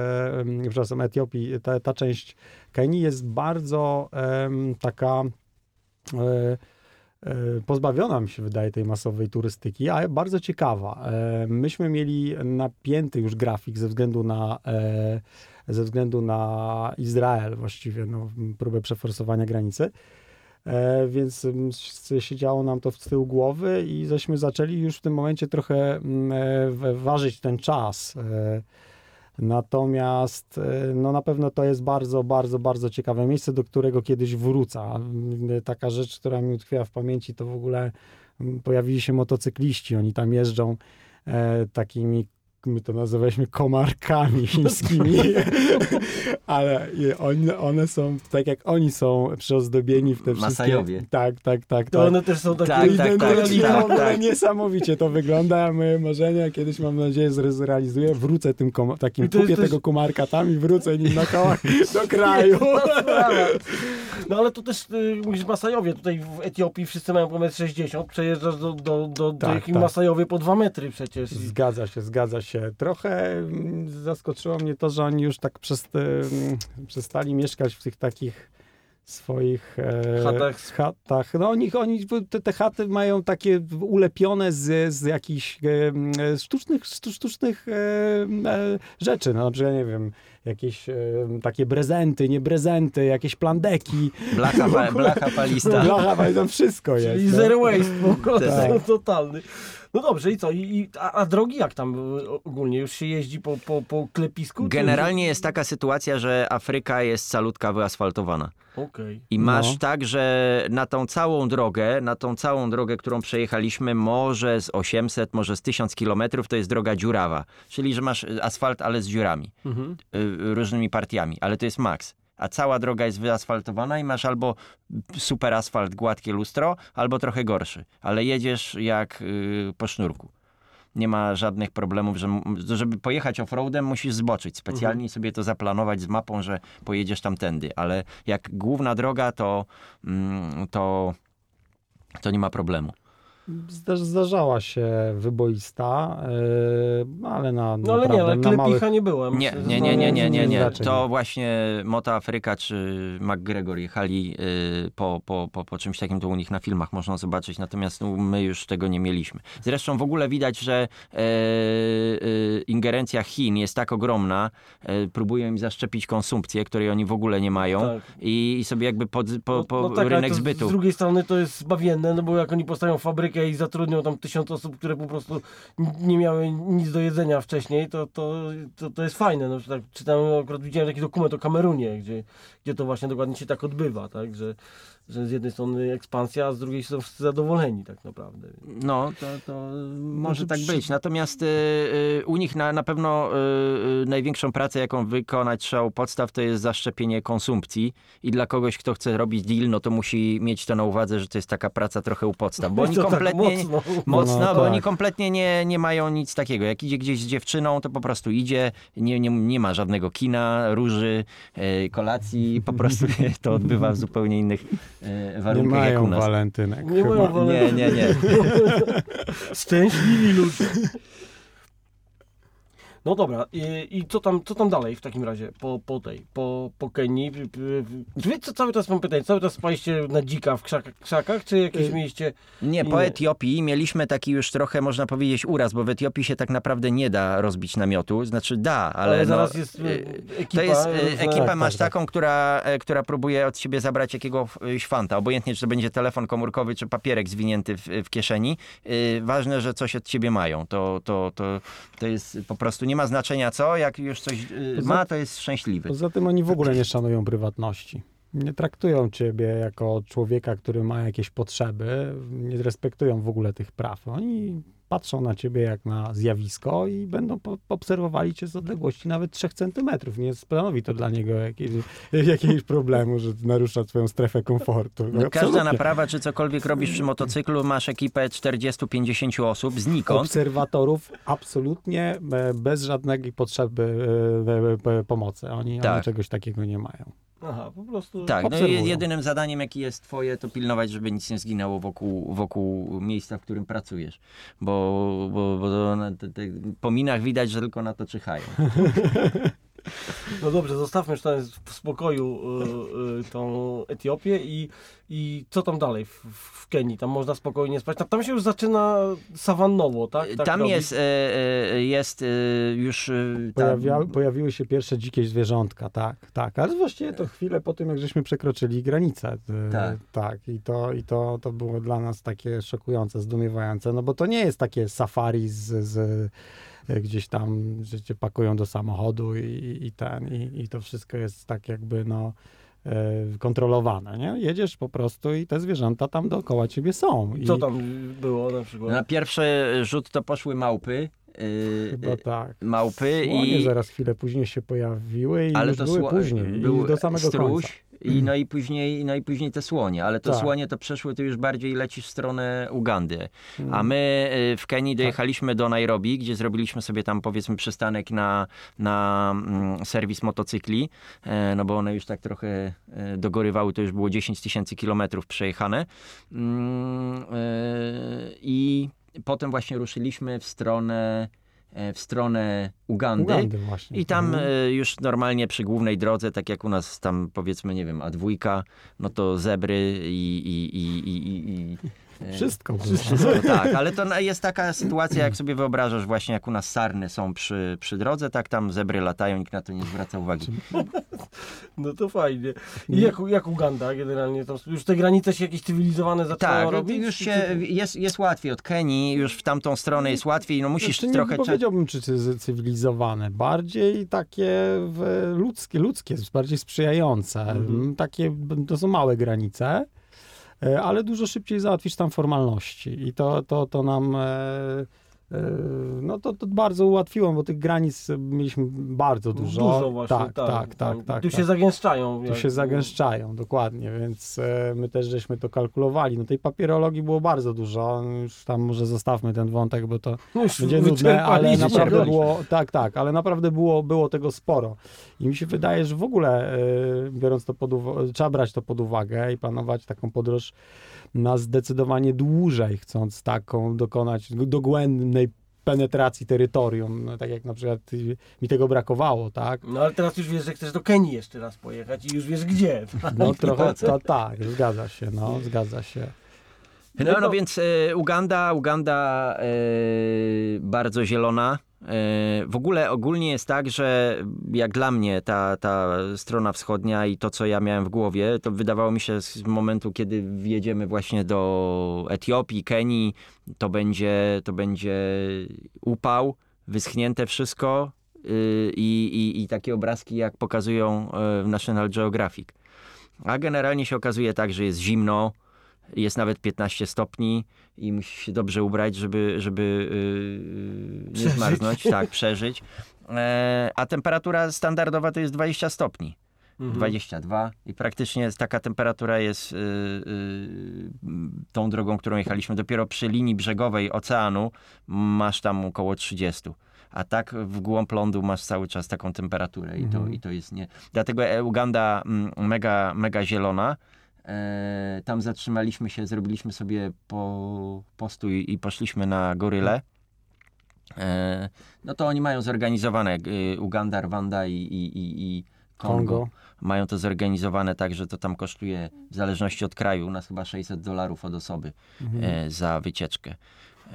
przepraszam, Etiopii, ta, ta część Kenii jest bardzo e, taka E, pozbawiona, mi się wydaje, tej masowej turystyki, a bardzo ciekawa. E, myśmy mieli napięty już grafik ze względu na, e, ze względu na Izrael, właściwie no, próbę przeforsowania granicy. Więc siedziało nam to w tył głowy i żeśmy zaczęli już w tym momencie trochę ważyć ten czas. Natomiast e, no na pewno to jest bardzo, bardzo, bardzo ciekawe miejsce, do którego kiedyś wrócę. Taka rzecz, która mi utkwiła w pamięci, to w ogóle pojawili się motocykliści. Oni tam jeżdżą e, takimi my to nazywaliśmy komarkami chińskimi, ale one, one są, tak jak oni są przyozdobieni w te wszystkie... Masajowie. Tak, tak, tak. To tak. one też są takie Tak, tak, tak, identyczne. tak, w ogóle tak. Niesamowicie to wygląda, moje marzenia kiedyś mam nadzieję zre- zrealizuję. Wrócę tym kom- takim, kupię też- tego komarka tam i wrócę nim na kołach do kraju. No ale to też y, mówisz Masajowie, tutaj w Etiopii wszyscy mają po 1,60 m, przejeżdżasz do, do, do, do Tak, jakich tak. Masajowie po 2 metry przecież. Zgadza się, zgadza się. Trochę mm, zaskoczyło mnie to, że oni już tak mm, przestali mieszkać w tych takich swoich e, Chatach. chatach. No oni, oni te, te chaty mają takie ulepione z, z jakichś e, m, e, sztucznych, sztu- sztucznych e, e, rzeczy. No, na przykład, nie wiem, jakieś e, takie prezenty, nie prezenty, jakieś plandeki. Blacha, pa, blacha palista. Blacha, tam wszystko jest. Czyli no. zero waste po prostu, Tak. totalny. No dobrze, i co? I, i, a, a drogi jak tam y, ogólnie? Już się jeździ po, po, po klepisku? czy- Generalnie jest taka sytuacja, że Afryka jest salutka wyasfaltowana. Okej. I masz No. tak, że na tą całą drogę, na tą całą drogę, którą przejechaliśmy, może z 800, może z 1000 kilometrów, to jest droga dziurawa. Czyli, że masz asfalt, ale z dziurami, Mhm. y, różnymi partiami, ale to jest maks. A cała droga jest wyasfaltowana i masz albo super asfalt, gładkie lustro, albo trochę gorszy. Ale jedziesz jak y, po sznurku. Nie ma żadnych problemów, że żeby pojechać offroadem musisz zboczyć specjalnie i sobie to zaplanować z mapą, że pojedziesz tamtędy. Ale jak główna droga, to, mm, to, to nie ma problemu. Zda- Zdarzała się wyboista, yy, ale na No ale nie, ale klepicha małych... nie byłem. Nie, nie, nie, to- nie, nie, nie, nie. raczej To nie. właśnie Mota Afryka czy McGregor jechali y, po, po, po, po czymś takim, to u nich na filmach można zobaczyć, natomiast no, my już tego nie mieliśmy. Zresztą w ogóle widać, że e, e, ingerencja Chin jest tak ogromna, e, próbują im zaszczepić konsumpcję, której oni w ogóle nie mają Tak. i, i sobie jakby pod, po, po no tak, ale rynek to zbytu. Z drugiej strony to jest zbawienne, no bo jak oni postawią fabrykę i zatrudnią tam tysiąc osób, które po prostu nie miały nic do jedzenia wcześniej, to, to, to, to jest fajne. No, tak czytałem, akurat widziałem taki dokument o Kamerunie, gdzie, gdzie to właśnie dokładnie się tak odbywa, tak? Że, że z jednej strony ekspansja, a z drugiej są wszyscy zadowoleni tak naprawdę. No, to, to może to tak przy- być. Natomiast y, y, u nich na, na pewno y, y, największą pracę, jaką wykonać trzeba u podstaw, to jest zaszczepienie konsumpcji. I dla kogoś, kto chce robić deal, no to musi mieć to na uwadze, że to jest taka praca trochę u podstaw. Bo oni tak kompletnie... mocno. Mocno, No, bo tak. oni kompletnie nie, nie mają nic takiego. Jak idzie gdzieś z dziewczyną, to po prostu idzie, nie, nie, nie ma żadnego kina, róży, e, kolacji, po prostu to odbywa w zupełnie innych e, Nie warunkach jak u mają nas. walentynek. Nie chyba. mają wale- Nie, nie, nie. Szczęśliwi ludzie. No dobra, i, i co, tam, co tam dalej w takim razie po, po tej, po, po Kenii? Wy co, cały czas mam pytanie, cały czas spaliście na dzika w krzakach, krzakach czy jakieś Y, mieliście... Nie, po? Etiopii mieliśmy taki już trochę, można powiedzieć, uraz, bo w Etiopii się tak naprawdę nie da rozbić namiotu. Znaczy da, ale, Ale, zaraz no, jest y, y, ekipa... To jest, e, ekipę tak, masz tak. taką, która, e, która próbuje od siebie zabrać jakiegoś fanta. Obojętnie, czy to będzie telefon komórkowy, czy papierek zwinięty w, w kieszeni. Ważne, że coś od ciebie mają. To, to, to, to jest po prostu, nie ma znaczenia co, jak już coś y, Poza- ma, to jest szczęśliwy. Poza tym oni w ogóle nie szanują prywatności. Nie traktują ciebie jako człowieka, który ma jakieś potrzeby, nie respektują w ogóle tych praw. Oni patrzą na ciebie jak na zjawisko i będą po, obserwowali cię z odległości nawet 3 centymetrów. Nie stanowi to dla niego jakiegoś, jakiegoś problemu, że narusza twoją strefę komfortu. No, każda naprawa, czy cokolwiek robisz przy motocyklu, masz ekipę 40-50 osób znikąd. obserwatorów absolutnie e, bez żadnej potrzeby e, pomocy. Oni, Tak. oni czegoś takiego nie mają. Aha, po prostu... Tak, no obserwują. jedynym zadaniem, jakie jest twoje, to pilnować, żeby nic nie zginęło wokół, wokół miejsca, w którym pracujesz. Bo, bo, bo na te, te, po minach widać, że tylko na to czyhają. No dobrze, zostawmy już tam w spokoju y, y, tą Etiopię i, i co tam dalej w, w Kenii? Tam można spokojnie spać. Tam, tam się już zaczyna sawannowo, tak? tak Tam robić? jest, e, jest e, już... e, ta- Pojawia, pojawiły się pierwsze dzikie zwierzątka, tak, tak. Ale właściwie to chwilę po tym, jak żeśmy przekroczyli granicę. y, Tak. tak. I, to, i to, to było dla nas takie szokujące, zdumiewające, no bo to nie jest takie safari z, z y, gdzieś tam, że cię pakują do samochodu i, i ten, i, i to wszystko jest tak jakby, no y, kontrolowane, nie? Jedziesz po prostu i te zwierzęta tam dookoła ciebie są. I Co tam było na przykład? Na pierwszy rzut to poszły małpy. y, Chyba tak. małpy Słonie i zaraz chwilę później się pojawiły i ale już to były sło- później, był i do samego struś, końca. I, no, i później, no i później te słonie, ale to Tak. słonie to przeszły, to już bardziej lecisz w stronę Ugandy. Mm. A my y, w Tak. Kenii dojechaliśmy do Nairobi, gdzie zrobiliśmy sobie tam powiedzmy przystanek na, na mm, serwis motocykli, e, no bo one już tak trochę e, dogorywały, to już było 10 tysięcy kilometrów przejechane. Mm, e, I potem właśnie ruszyliśmy w stronę, w stronę Ugandy. Ugandy. I tam Mhm. e, już normalnie przy głównej drodze, tak jak u nas tam powiedzmy, nie wiem, A2, no to zebry i... i, i, i, i, e, Wszystko. było. Wszystko, tak, ale to jest taka sytuacja, jak sobie wyobrażasz właśnie, jak u nas sarny są przy, przy drodze, tak tam zebry latają, nikt na to nie zwraca uwagi. No to fajnie. I jak, jak Uganda generalnie? Tam już te granice się jakieś cywilizowane zaczynają Tak, robić? już Czy- się, jest, jest łatwiej od Kenii, już w tamtą stronę jest łatwiej, no musisz Znaczy, trochę... Nie powiedziałbym, czy cy- cywilizowane. Bardziej takie ludzkie, ludzkie, bardziej sprzyjające. Mhm. Takie, to są małe granice, e, ale dużo szybciej załatwisz tam formalności. I to, to, to nam... e, No to, to bardzo ułatwiło, bo tych granic mieliśmy bardzo dużo. Dużo właśnie, tak, tak, tak, tak. Tu tak. się zagęszczają. Tu jak- się zagęszczają, dokładnie, więc e, my też żeśmy to kalkulowali. No tej papierologii było bardzo dużo, już tam może zostawmy ten wątek, bo to No będzie nudne, ale naprawdę było, tak, tak, ale naprawdę było, było tego sporo. I mi się wydaje, że w ogóle e, biorąc to pod uwagę, trzeba brać to pod uwagę i planować taką podróż na zdecydowanie dłużej, chcąc taką dokonać dogłębnej penetracji terytorium, no, tak jak na przykład mi tego brakowało, tak? No ale teraz już wiesz, że chcesz do Kenii jeszcze raz pojechać i już wiesz gdzie. No trochę, to, tak, zgadza się, no, zgadza się. No, no więc e, Uganda, Uganda e, bardzo zielona. E, w ogóle ogólnie jest tak, że jak dla mnie ta, ta strona wschodnia i to, co ja miałem w głowie, to wydawało mi się z momentu, kiedy wjedziemy właśnie do Etiopii, Kenii, to będzie, to będzie upał, wyschnięte wszystko y, i, i, i takie obrazki, jak pokazują w National Geographic. A generalnie się okazuje tak, że jest zimno, jest nawet 15 stopni i musisz się dobrze ubrać, żeby, żeby yy, nie Przeżyć. zmarznąć, tak, przeżyć. E, a temperatura standardowa to jest 20 stopni. Mhm. 22 i praktycznie taka temperatura jest yy, yy, tą drogą, którą jechaliśmy. Dopiero przy linii brzegowej oceanu masz tam około 30. A tak w głąb lądu masz cały czas taką temperaturę i, to, Mhm. i to jest nie... Dlatego e, Uganda mm, mega, mega zielona. E, tam zatrzymaliśmy się, zrobiliśmy sobie po, postój i poszliśmy na goryle. E, no to oni mają zorganizowane y, Uganda, Rwanda i, i, i, i Kongo. Kongo. Mają to zorganizowane tak, że to tam kosztuje w zależności od kraju. U nas chyba 600 dolarów od osoby Mhm. e, za wycieczkę.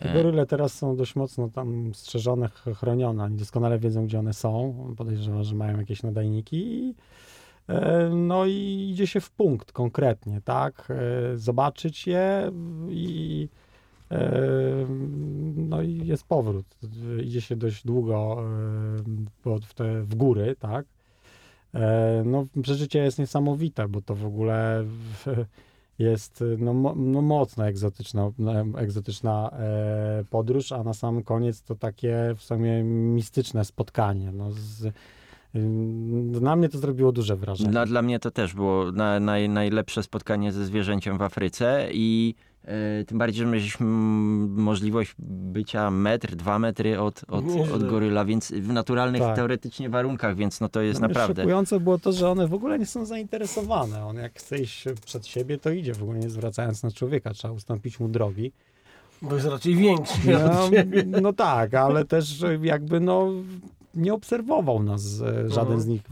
Te goryle teraz są dość mocno tam strzeżone, ch- chronione. Oni doskonale wiedzą, gdzie one są. Podejrzewam, że mają jakieś nadajniki. I, e, no i idzie się w punkt konkretnie, tak? E, Zobaczyć je i e, no i jest powrót. Idzie się dość długo e, w, te, w góry, tak? E, No, przeżycie jest niesamowite, bo to w ogóle jest no, no mocno egzotyczna, no, egzotyczna e, podróż, a na sam koniec to takie w sumie mistyczne spotkanie. No, z, na mnie to zrobiło duże wrażenie. Dla, dla mnie to też było na, naj, najlepsze spotkanie ze zwierzęciem w Afryce i e, tym bardziej, że mieliśmy możliwość bycia metr, dwa metry od, od, od goryla, więc w naturalnych Tak. teoretycznie warunkach, więc no to jest mnie naprawdę... Szokujące było to, że one w ogóle nie są zainteresowane. On jak chce iść przed siebie, to idzie, w ogóle nie zwracając na człowieka. Trzeba ustąpić mu drogi. Bo jest raczej większy No, od ciebie. no tak, ale też jakby no nie obserwował nas, e, żaden Mhm. z nich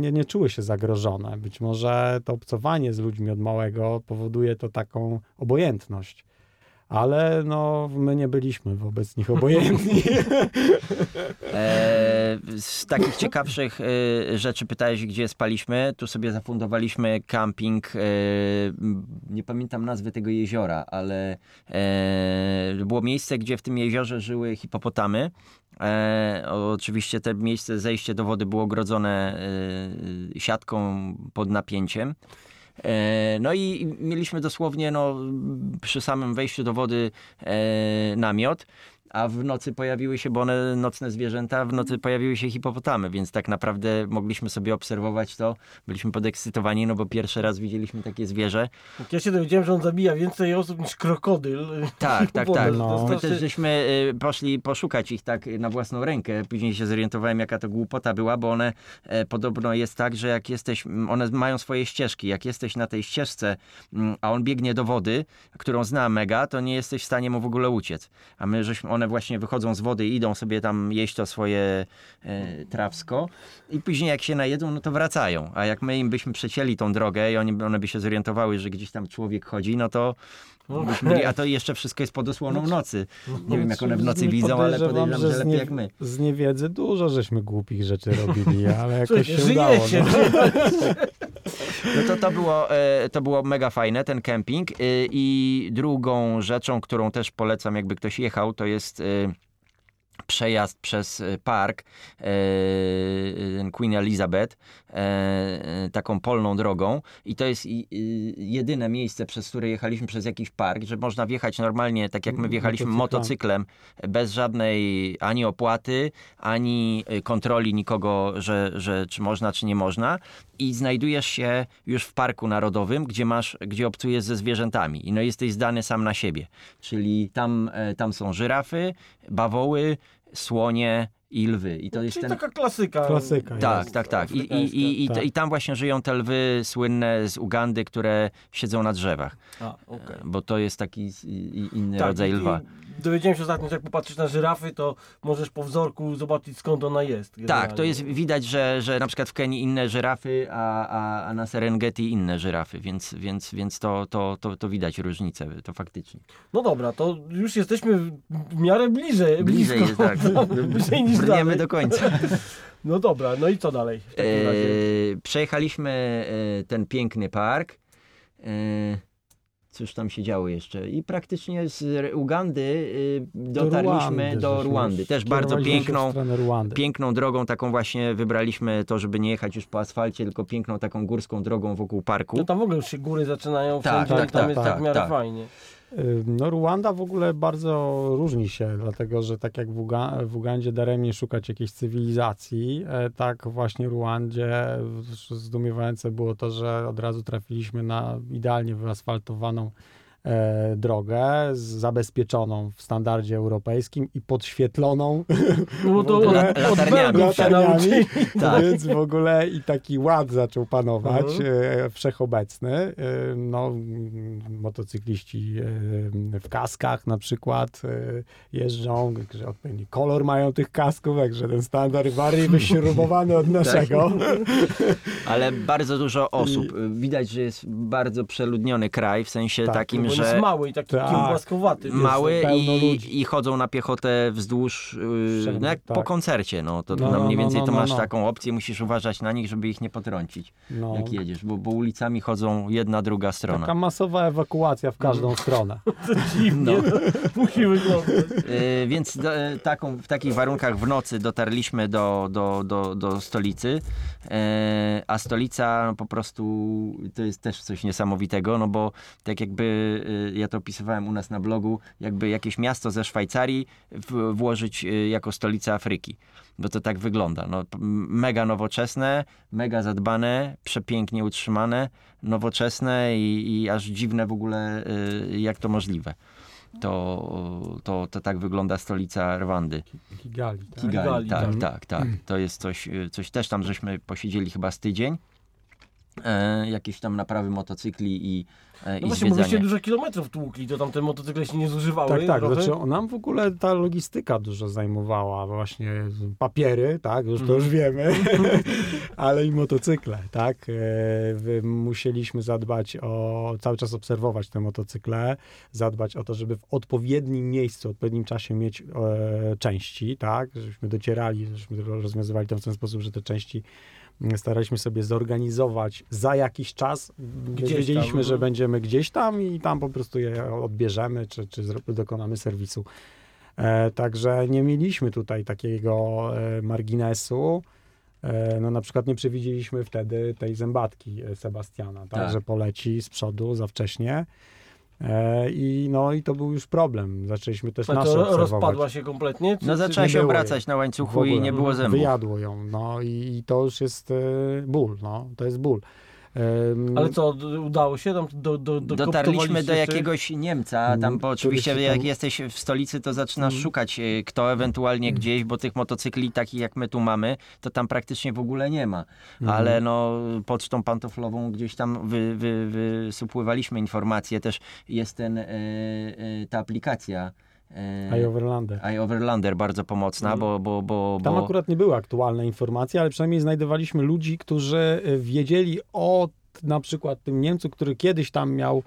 nie, nie czuły się zagrożone. Być może to obcowanie z ludźmi od małego powoduje to taką obojętność. Ale no, my nie byliśmy wobec nich obojętni. E, z takich ciekawszych e, rzeczy pytałeś, gdzie spaliśmy. Tu sobie zafundowaliśmy camping. E, nie pamiętam nazwy tego jeziora, ale e, było miejsce, gdzie w tym jeziorze żyły hipopotamy. E, oczywiście te miejsce, zejście do wody było ogrodzone e, siatką pod napięciem. E, No i mieliśmy dosłownie no, przy samym wejściu do wody e, namiot. A w nocy pojawiły się, bo one nocne zwierzęta, w nocy pojawiły się hipopotamy, więc tak naprawdę mogliśmy sobie obserwować to. Byliśmy podekscytowani, no bo pierwszy raz widzieliśmy takie zwierzę. Ja się dowiedziałem, że on zabija więcej osób niż krokodyl. Tak, tak, tak. No. My też żeśmy y, poszli poszukać ich tak na własną rękę. Później się zorientowałem, jaka to głupota była, bo one e, podobno jest tak, że jak jesteś, m, one mają swoje ścieżki. Jak jesteś na tej ścieżce, m, a on biegnie do wody, którą zna mega, to nie jesteś w stanie mu w ogóle uciec. A my, żeśmy, one właśnie wychodzą z wody i idą sobie tam jeść to swoje e, trawsko i później jak się najedzą, no to wracają. A jak my im byśmy przecięli tą drogę i oni, one by się zorientowały, że gdzieś tam człowiek chodzi, no to byśmy mieli, a to jeszcze wszystko jest pod osłoną nocy. Nie wiem, jak one w nocy widzą, ale podejrzewam, że z lepiej nie- jak my. Z niewiedzy dużo żeśmy głupich rzeczy robili, ale jakoś się udało. żyjecie, No. No to to było, e, to było mega fajne, ten kemping. E, I drugą rzeczą, którą też polecam, jakby ktoś jechał, to jest e, przejazd przez e, park e, ten Queen Elizabeth e, e, taką polną drogą. I to jest jedyne miejsce, przez które jechaliśmy przez jakiś park, że można wjechać normalnie, tak jak my wjechaliśmy Motocyklem. bez żadnej ani opłaty, ani kontroli nikogo, że, że czy można, czy nie można. I znajdujesz się już w Parku Narodowym, gdzie masz, gdzie obcujesz ze zwierzętami. I no jesteś zdany sam na siebie, czyli tam, e, tam są żyrafy, bawoły, słonie i lwy i to jest Czyli ten... taka klasyka. Klasyka Tak, tak, tak. I, i, i, i, Tak. I tam właśnie żyją te lwy słynne z Ugandy, które siedzą na drzewach, A, okej. bo to jest taki inny Tak, rodzaj lwa. Dowiedziałem się ostatnio, że jak popatrzysz na żyrafy, to możesz po wzorku zobaczyć skąd ona jest. Tak, generalnie. to jest widać, że, że na przykład w Kenii inne żyrafy, a, a, a na Serengeti inne żyrafy, więc, więc, więc to, to, to, to widać różnicę, to faktycznie. No dobra, to już jesteśmy w miarę bliżej. Bliżej blisko, jest tak. bliżej niż Brniemy dalej. do końca. No dobra, no i co dalej? E, przejechaliśmy e, ten piękny park. E, cóż tam się działo jeszcze? I praktycznie z Ugandy e, dotarliśmy do Ruandy. już Też bardzo piękną, piękną drogą, taką właśnie wybraliśmy to, żeby nie jechać już po asfalcie, tylko piękną taką górską drogą wokół parku. No tam w ogóle już się góry zaczynają Tak, wszędzie, tak, tak, tam tak, jest tak, tak tak. fajnie. No Ruanda w ogóle bardzo różni się, dlatego że tak jak w, Uga w Ugandzie daremnie szukać jakiejś cywilizacji, e, tak właśnie Ruandzie zdumiewające było to, że od razu trafiliśmy na idealnie wyasfaltowaną drogę, z- zabezpieczoną w standardzie europejskim i podświetloną No to ogóle latarniami. Latarniami. Tak. więc w ogóle i taki ład zaczął panować, Mhm. e, wszechobecny. E, no, motocykliści e, w kaskach na przykład e, jeżdżą, że odpowiedni kolor mają tych kasków, także ten standard bardziej wyśrubowany od naszego. Ale bardzo dużo osób. Widać, że jest bardzo przeludniony kraj, w sensie Tak, takim, że jest mały i taki Tak. kiełbaskowaty. mały i, i chodzą na piechotę wzdłuż, yy, no jak po tak. koncercie, no to No, no, mniej no, więcej no, to no, masz no. taką opcję, musisz uważać na nich, żeby ich nie potrącić, No, jak jedziesz, bo, bo ulicami chodzą jedna, druga strona. taka masowa ewakuacja w każdą stronę. To dziwnie No. musi wyglądać. Yy, więc do, taką, w takich warunkach w nocy dotarliśmy do, do, do, do stolicy, e, a stolica no, po prostu to jest też coś niesamowitego, no bo tak jakby ja to opisywałem u nas na blogu, jakby jakieś miasto ze Szwajcarii w, włożyć e, jako stolicę Afryki. Bo to tak wygląda. No, mega nowoczesne, mega zadbane, przepięknie utrzymane, nowoczesne i, i aż dziwne w ogóle, e, jak to możliwe to, to, to tak wygląda stolica Rwandy. Kigali. Tak? Kigali, Kigali, tak, tak. tak, tak. To jest coś, y, coś też tam, żeśmy posiedzieli chyba z tydzień. E, jakieś tam naprawy motocykli i, e, No i właśnie, bo dużo kilometrów tłukli, to tam te motocykle się nie zużywały Tak, tak. trochę. Znaczy, nam w ogóle ta logistyka dużo zajmowała. Właśnie papiery, tak, już to już wiemy, ale i motocykle, tak. E, Musieliśmy zadbać o, cały czas obserwować te motocykle, zadbać o to, żeby w odpowiednim miejscu, w odpowiednim czasie mieć e, części, tak, żebyśmy docierali, żebyśmy rozwiązywali to w ten sposób, że te części staraliśmy sobie zorganizować za jakiś czas. Gdzieś Wiedzieliśmy, tam, że mhm. będziemy gdzieś tam i tam po prostu je odbierzemy, czy, czy dokonamy serwisu. E, także nie mieliśmy tutaj takiego e, marginesu. E, no na przykład nie przewidzieliśmy wtedy tej zębatki e, Sebastiana, tak, Tak. że poleci z przodu za wcześnie. E, I, no, I to był już problem. Zaczęliśmy też A nasze to rozpadła się kompletnie? Czy, No zaczęła się obracać na łańcuchu i nie było zębów. Wyjadło ją, no i, i to już jest e, ból, no, to jest ból. Ale co, udało się tam do, do, do Dotarliśmy do jakiegoś Niemca, tam Mm, bo który oczywiście jak jesteś w stolicy, to zaczynasz Mm. szukać y, kto ewentualnie gdzieś, bo tych motocykli takich jak my tu mamy, to tam praktycznie w ogóle nie ma. Mhm. Ale no pocztą pantoflową gdzieś tam wy, wy, wysupływaliśmy informacje, też jest ten, y, y, ta aplikacja y, iOverlander. iOverlander bardzo pomocna, Mhm. bo, bo, bo, Tam bo akurat nie były aktualne informacje, ale przynajmniej znajdowaliśmy ludzi, którzy e, wiedzieli o na przykład tym Niemcu, który kiedyś tam miał e,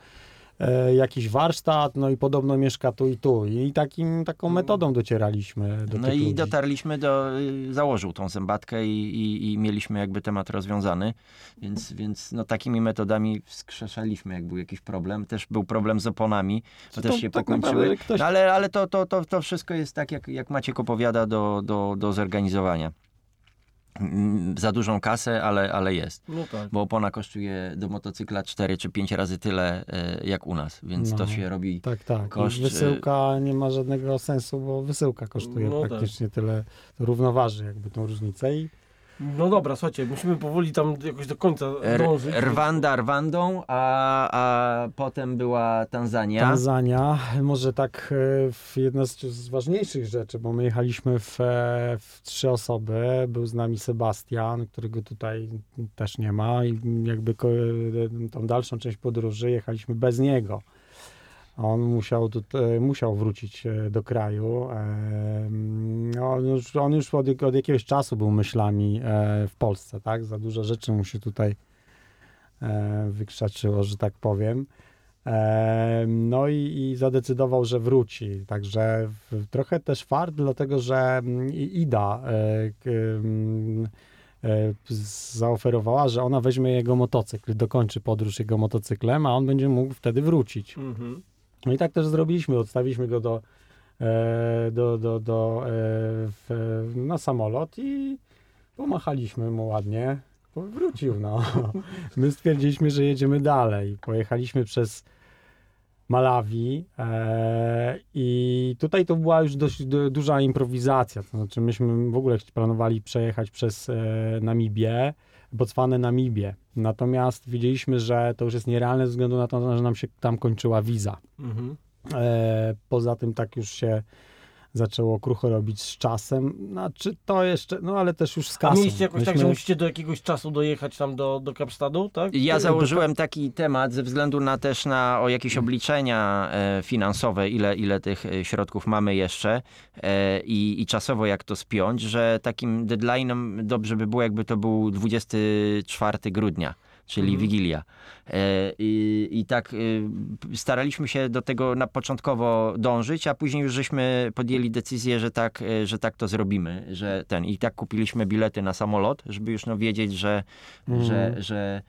jakiś warsztat, no i podobno mieszka tu i tu. I takim, taką metodą docieraliśmy do no i ludzi. dotarliśmy do, y, założył tą zębatkę i, i, i mieliśmy jakby temat rozwiązany, więc, więc no takimi metodami wskrzeszaliśmy jak był jakiś problem. Też był problem z oponami, to też się tak pokończyły. Ktoś... No ale, ale to, to, to, to wszystko jest tak, jak, jak Maciek opowiada, do, do, do zorganizowania. Mm, Za dużą kasę, ale, ale jest. No tak. Bo opona kosztuje do motocykla 4 czy 5 razy tyle e, jak u nas, więc No. to się robi Tak, tak. Koszt, I wysyłka nie ma żadnego sensu, bo wysyłka kosztuje No tak. praktycznie tyle, to równoważy jakby tą różnicę i No dobra, słuchajcie, musimy powoli tam jakoś do końca R- dążyć. Rwanda Rwandą, a, a potem była Tanzania. Tanzania, może tak e, w- jedna z, z ważniejszych rzeczy, bo my jechaliśmy w, e, w trzy osoby. Był z nami Sebastian, którego tutaj też nie ma i jakby e, tą dalszą część podróży jechaliśmy bez niego. On musiał, tut- e, musiał wrócić e, do kraju. E, no, On już, on już od, od jakiegoś czasu był myślami w Polsce, tak? Za dużo rzeczy mu się tutaj wykrzaczyło, że tak powiem. No i, i zadecydował, że wróci. Także trochę też fart, dlatego że mm, Ida mm, zaoferowała, że ona weźmie jego motocykl, dokończy podróż jego motocyklem, a on będzie mógł wtedy wrócić. Mhm. No i tak też zrobiliśmy. Odstawiliśmy go do, e, do, do, do, e, w, na samolot i pomachaliśmy mu ładnie. Wrócił, no. My stwierdziliśmy, że jedziemy dalej. Pojechaliśmy przez Malawi e, i tutaj to była już dość du- duża improwizacja. To znaczy myśmy w ogóle planowali przejechać przez e, Namibię, Botswanę, Namibię. Natomiast wiedzieliśmy, że to już jest nierealne ze względu na to, że nam się tam kończyła wiza. Mhm. E, poza tym tak już się zaczęło krucho robić z czasem. Znaczy to jeszcze, no ale też już z A kasą. mieliście jakoś tak, Myśmy- że musicie do jakiegoś czasu dojechać tam do, do Kapsztadu, tak? Ja założyłem taki temat ze względu na też na o jakieś obliczenia e, finansowe, ile, ile tych e, środków mamy jeszcze e, i, i czasowo jak to spiąć, że takim deadline'em dobrze by było, jakby to był 24 grudnia. Czyli Mhm. Wigilia. E, i, I tak e, staraliśmy się do tego na początkowo dążyć, a później już żeśmy podjęli decyzję, że tak, e, że tak to zrobimy, że ten i tak kupiliśmy bilety na samolot, żeby już no wiedzieć, że, Mhm. że, że,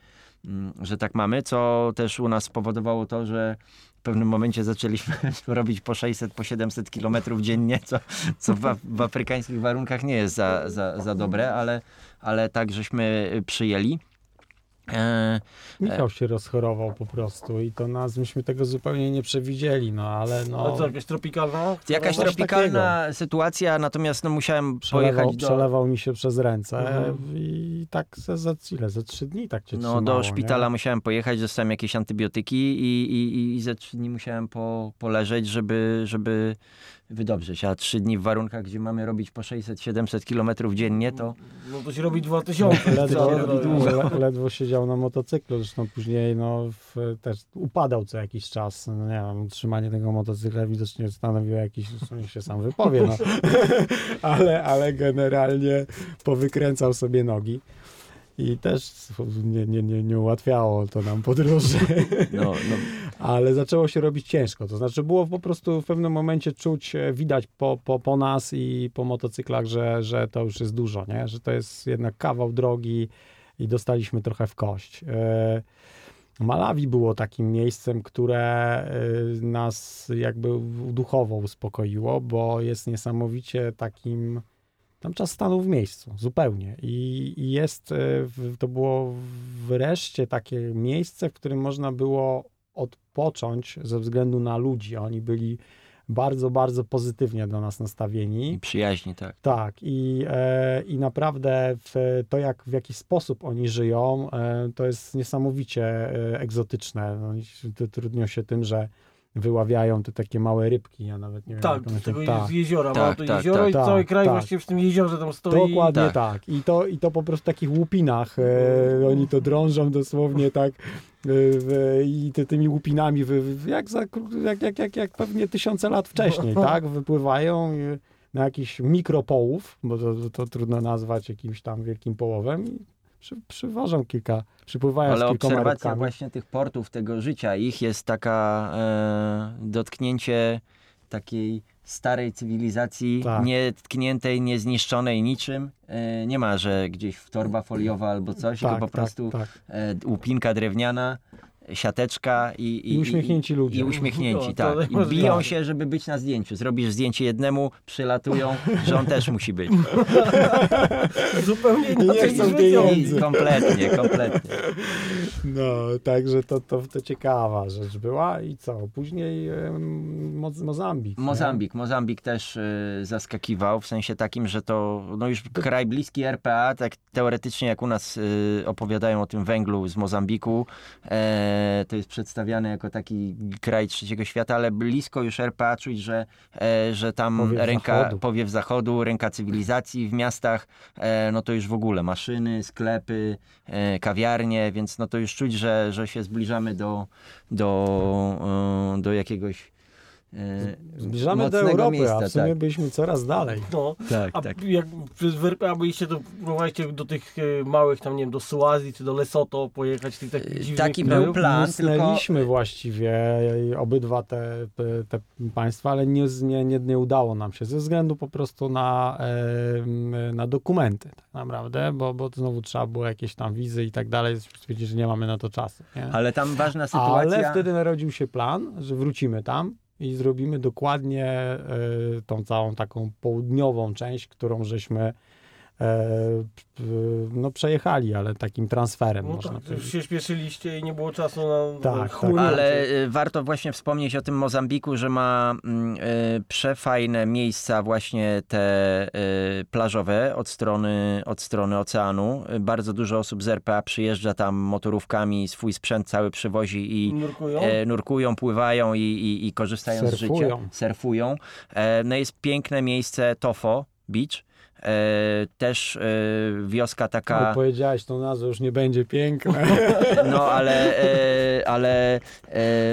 mm, że tak mamy, co też u nas spowodowało to, że w pewnym momencie zaczęliśmy robić po 600, po 700 kilometrów dziennie, co, co w, w afrykańskich warunkach nie jest za, za, za dobre, ale, ale tak żeśmy przyjęli. E, Michał się rozchorował po prostu i to nas, myśmy tego zupełnie nie przewidzieli, no ale A no... co, jakaś tropikalna? jakaś tropikalna sytuacja, natomiast no, musiałem Przelewał, pojechać do, przelewał mi się przez ręce Mhm. i tak za, za ile? Za trzy dni tak cię no, trzymało, do szpitala nie? musiałem pojechać, dostałem jakieś antybiotyki i, i, i ze trzy dni musiałem po, poleżeć, żeby, żeby wydobrzeć. A trzy dni w warunkach, gdzie mamy robić po 600-700 kilometrów dziennie, to No to się robi 2000. Ledwo, Trzeba robić. le, ledwo siedział na motocyklu, zresztą później no, w, też upadał co jakiś czas. No, nie wiem, utrzymanie tego motocykla widocznie stanowiło jakiś, niech się sam wypowie, no. ale, ale generalnie powykręcał sobie nogi. I też nie, nie, nie, nie ułatwiało to nam podróży. no, no, ale zaczęło się robić ciężko. To znaczy było po prostu w pewnym momencie czuć, e, widać po, po, po nas i po motocyklach, że, że to już jest dużo, nie? że to jest jednak kawał drogi i dostaliśmy trochę w kość. E, Malawi było takim miejscem, które e, nas jakby duchowo uspokoiło, bo jest niesamowicie takim tam czas stanął w miejscu, zupełnie. I, i jest, e, to było wreszcie takie miejsce, w którym można było odpocząć ze względu na ludzi. Oni byli bardzo, bardzo pozytywnie do nas nastawieni. I przyjaźni, tak. Tak, i, e, i naprawdę w, to, jak w jaki sposób oni żyją, e, to jest niesamowicie egzotyczne. No, trudnią się tym, że wyławiają te takie małe rybki. Ja nawet nie wiem, Tak, z się- tego tak. z jeziora. Tak, ma to tak, jezioro tak, i cały tak, kraj tak. właśnie w tym jeziorze tam stoi. Dokładnie Tak. tak. I, to, I to po prostu w takich łupinach e, oni to drążą dosłownie tak e, i ty, tymi łupinami wy, jak, za, jak, jak, jak, jak pewnie tysiące lat wcześniej, tak? Wypływają i na jakiś mikropołów, bo to, to trudno nazwać jakimś tam wielkim połowem przy, przywożą kilka, przypływają Ale z kilkoma obserwacja rybkami. właśnie tych portów, tego życia ich jest taka e, dotknięcie takiej starej cywilizacji, Tak. nietkniętej, niezniszczonej niczym. E, nie ma, że gdzieś w torba foliowa albo coś, tylko po prostu tak. e, łupinka drewniana, siateczka i, I uśmiechnięci ludzie. I uśmiechnięci, No, to tak. I biją się, żeby być na zdjęciu. Zrobisz zdjęcie jednemu, przylatują, że on też musi być. Zupełnie nie inaczej chcą pieniędzy. Kompletnie, kompletnie. No, także to, to, to ciekawa rzecz była. I co? Później em, Moz- Mozambik. nie? Mozambik. Mozambik też y, zaskakiwał, w sensie takim, że to no już kraj bliski RPA, tak teoretycznie jak u nas y, opowiadają o tym węglu z Mozambiku, e, to jest przedstawiane jako taki kraj trzeciego świata, ale blisko już RPA czuć, że, e, że tam Powiew ręka, zachodu. powiew zachodu, ręka cywilizacji w miastach, e, no to już w ogóle maszyny, sklepy, e, kawiarnie, więc no to już czuć, że, że się zbliżamy do, do, do jakiegoś Zbliżamy do Europy, miejsca, a w sumie tak. byliśmy coraz dalej. No, Tak, a tak. jak przez w RPA byliście, to próbowaliście do tych e, małych tam, nie wiem, do Suazji czy do Lesotho pojechać, tych takich dziwnych Taki krajów? był plan, tylko Musnęliśmy właściwie obydwa te, te państwa, ale nie, nie, nie, nie udało nam się ze względu po prostu na, em, na dokumenty tak naprawdę, bo, bo znowu trzeba było jakieś tam wizy i tak dalej, stwierdzili, że nie mamy na to czasu. Nie? ale tam ważna sytuacja. Ale wtedy narodził się plan, że wrócimy tam i zrobimy dokładnie e, tą całą taką południową część, którą żeśmy no, przejechali, ale takim transferem No można tak, powiedzieć. już się śpieszyliście i nie było czasu na Tak, tak. Ale y, warto właśnie wspomnieć o tym Mozambiku, że ma mm, y, przefajne miejsca właśnie te y, plażowe od strony, od strony oceanu. Bardzo dużo osób z RPA przyjeżdża tam motorówkami, swój sprzęt cały przywozi i Nurkują? e, nurkują, pływają i, i, i korzystają z życia. Surfują. Surfują. E, no jest piękne miejsce Tofo Beach. E, też e, wioska taka... Jak powiedziałeś, to nazwa już nie będzie piękne. No, ale, e, ale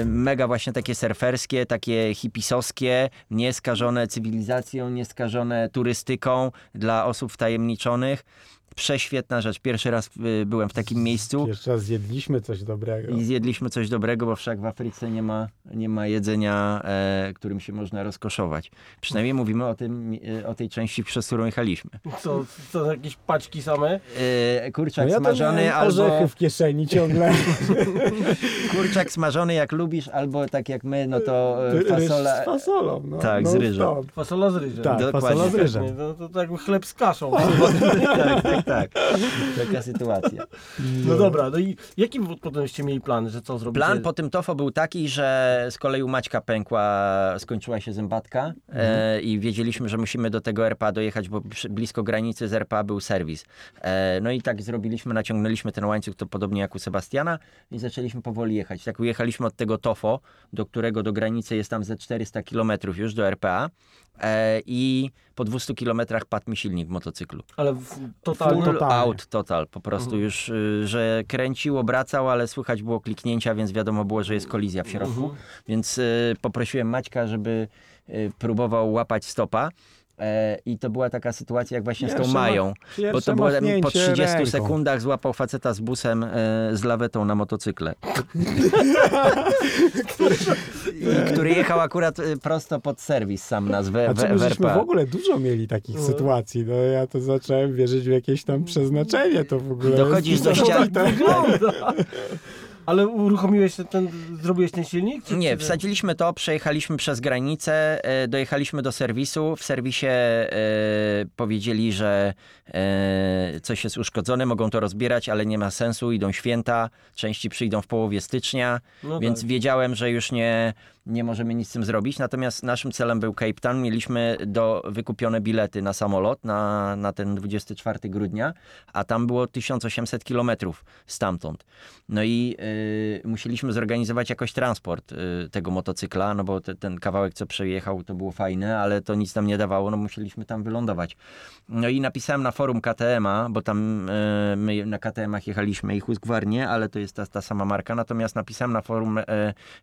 mega właśnie takie surferskie, takie hipisowskie, nieskażone cywilizacją, nieskażone turystyką dla osób wtajemniczonych. Prześwietna rzecz. Pierwszy raz y, byłem w takim miejscu Jeszcze raz zjedliśmy coś dobrego. i zjedliśmy coś dobrego, bo wszak w Afryce nie ma, nie ma jedzenia, e, którym się można rozkoszować. Przynajmniej mówimy o, tym, e, o tej części, przez którą jechaliśmy. Co, co jakieś paczki same? E, kurczak No ja to smażony albo... orzechy w kieszeni ciągle. Kurczak smażony jak lubisz, albo tak jak my, no to e, Ryż fasola. z fasolą. No, Tak, z non ryżem. stop. Fasola z ryżem. Tak, Dokładnie. fasola z ryżem. No, to tak jakby chleb z kaszą. tak, tak, tak. Taka sytuacja. No dobra, no i jaki potemście mieli plan, że co zrobicie? Plan po tym TOFO był taki, że z kolei u Maćka pękła, skończyła się zębatka e, i wiedzieliśmy, że musimy do tego RPA dojechać, bo blisko granicy z RPA był serwis. E, no i tak zrobiliśmy, naciągnęliśmy ten łańcuch, to podobnie jak u Sebastiana i zaczęliśmy powoli jechać. Tak ujechaliśmy od tego TOFO, do którego do granicy jest tam ze 400 kilometrów już do RPA e, i po 200 kilometrach padł mi silnik w motocyklu. Ale w, totalnie... Full totalnie. out total, po prostu Mhm. już, y, że kręcił, obracał, ale słychać było kliknięcia, więc wiadomo było, że jest kolizja w środku. Mhm. Więc y, poprosiłem Maćka, żeby y, próbował łapać stopa. E, I to była taka sytuacja jak właśnie z tą Pierwsze Mają. Pierwsze Bo to było po machnięcie 30 ręką. sekundach złapał faceta z busem e, z lawetą na motocykle. I, który jechał akurat y, prosto pod serwis sam nas w, A w, czy my w w ogóle dużo mieli takich No. sytuacji. No ja to zacząłem wierzyć w jakieś tam przeznaczenie to w ogóle. Dochodzisz do To ściany. tak. Ale uruchomiłeś ten, zrobiłeś ten silnik? Czy, Nie, czy... wsadziliśmy to, przejechaliśmy przez granicę, e, dojechaliśmy do serwisu. W serwisie e, powiedzieli, że e, coś jest uszkodzone, mogą to rozbierać, ale nie ma sensu, idą święta, części przyjdą w połowie stycznia, No więc tak. wiedziałem, że już nie, nie możemy nic z tym zrobić. Natomiast naszym celem był Cape Town. Mieliśmy do wykupione bilety na samolot na, na ten 24 grudnia, a tam było 1800 kilometrów stamtąd. No i y, musieliśmy zorganizować jakoś transport y, tego motocykla, no bo te, ten kawałek, co przejechał, to było fajne, ale to nic nam nie dawało, no musieliśmy tam wylądować. No i napisałem na forum KTM-a, bo tam y, my na KTM-ach jechaliśmy i Husqvarnie, ale to jest ta, ta sama marka, natomiast napisałem na forum, y,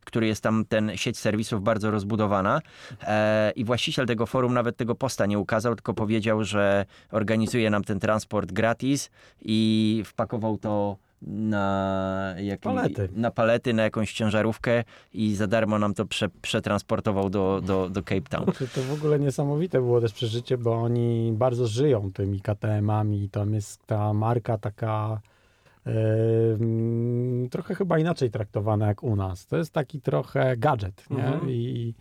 który jest tam ten sieć serwisów bardzo rozbudowana e, i właściciel tego forum nawet tego posta nie ukazał, tylko powiedział, że organizuje nam ten transport gratis i wpakował to na, jak, Palety. na palety, na jakąś ciężarówkę i za darmo nam to prze, przetransportował do, do, do Cape Town. To w ogóle niesamowite było też przeżycie, bo oni bardzo żyją tymi KTM-ami. Tam jest ta marka taka trochę chyba inaczej traktowana jak u nas. To jest taki trochę gadżet, nie? Mhm. I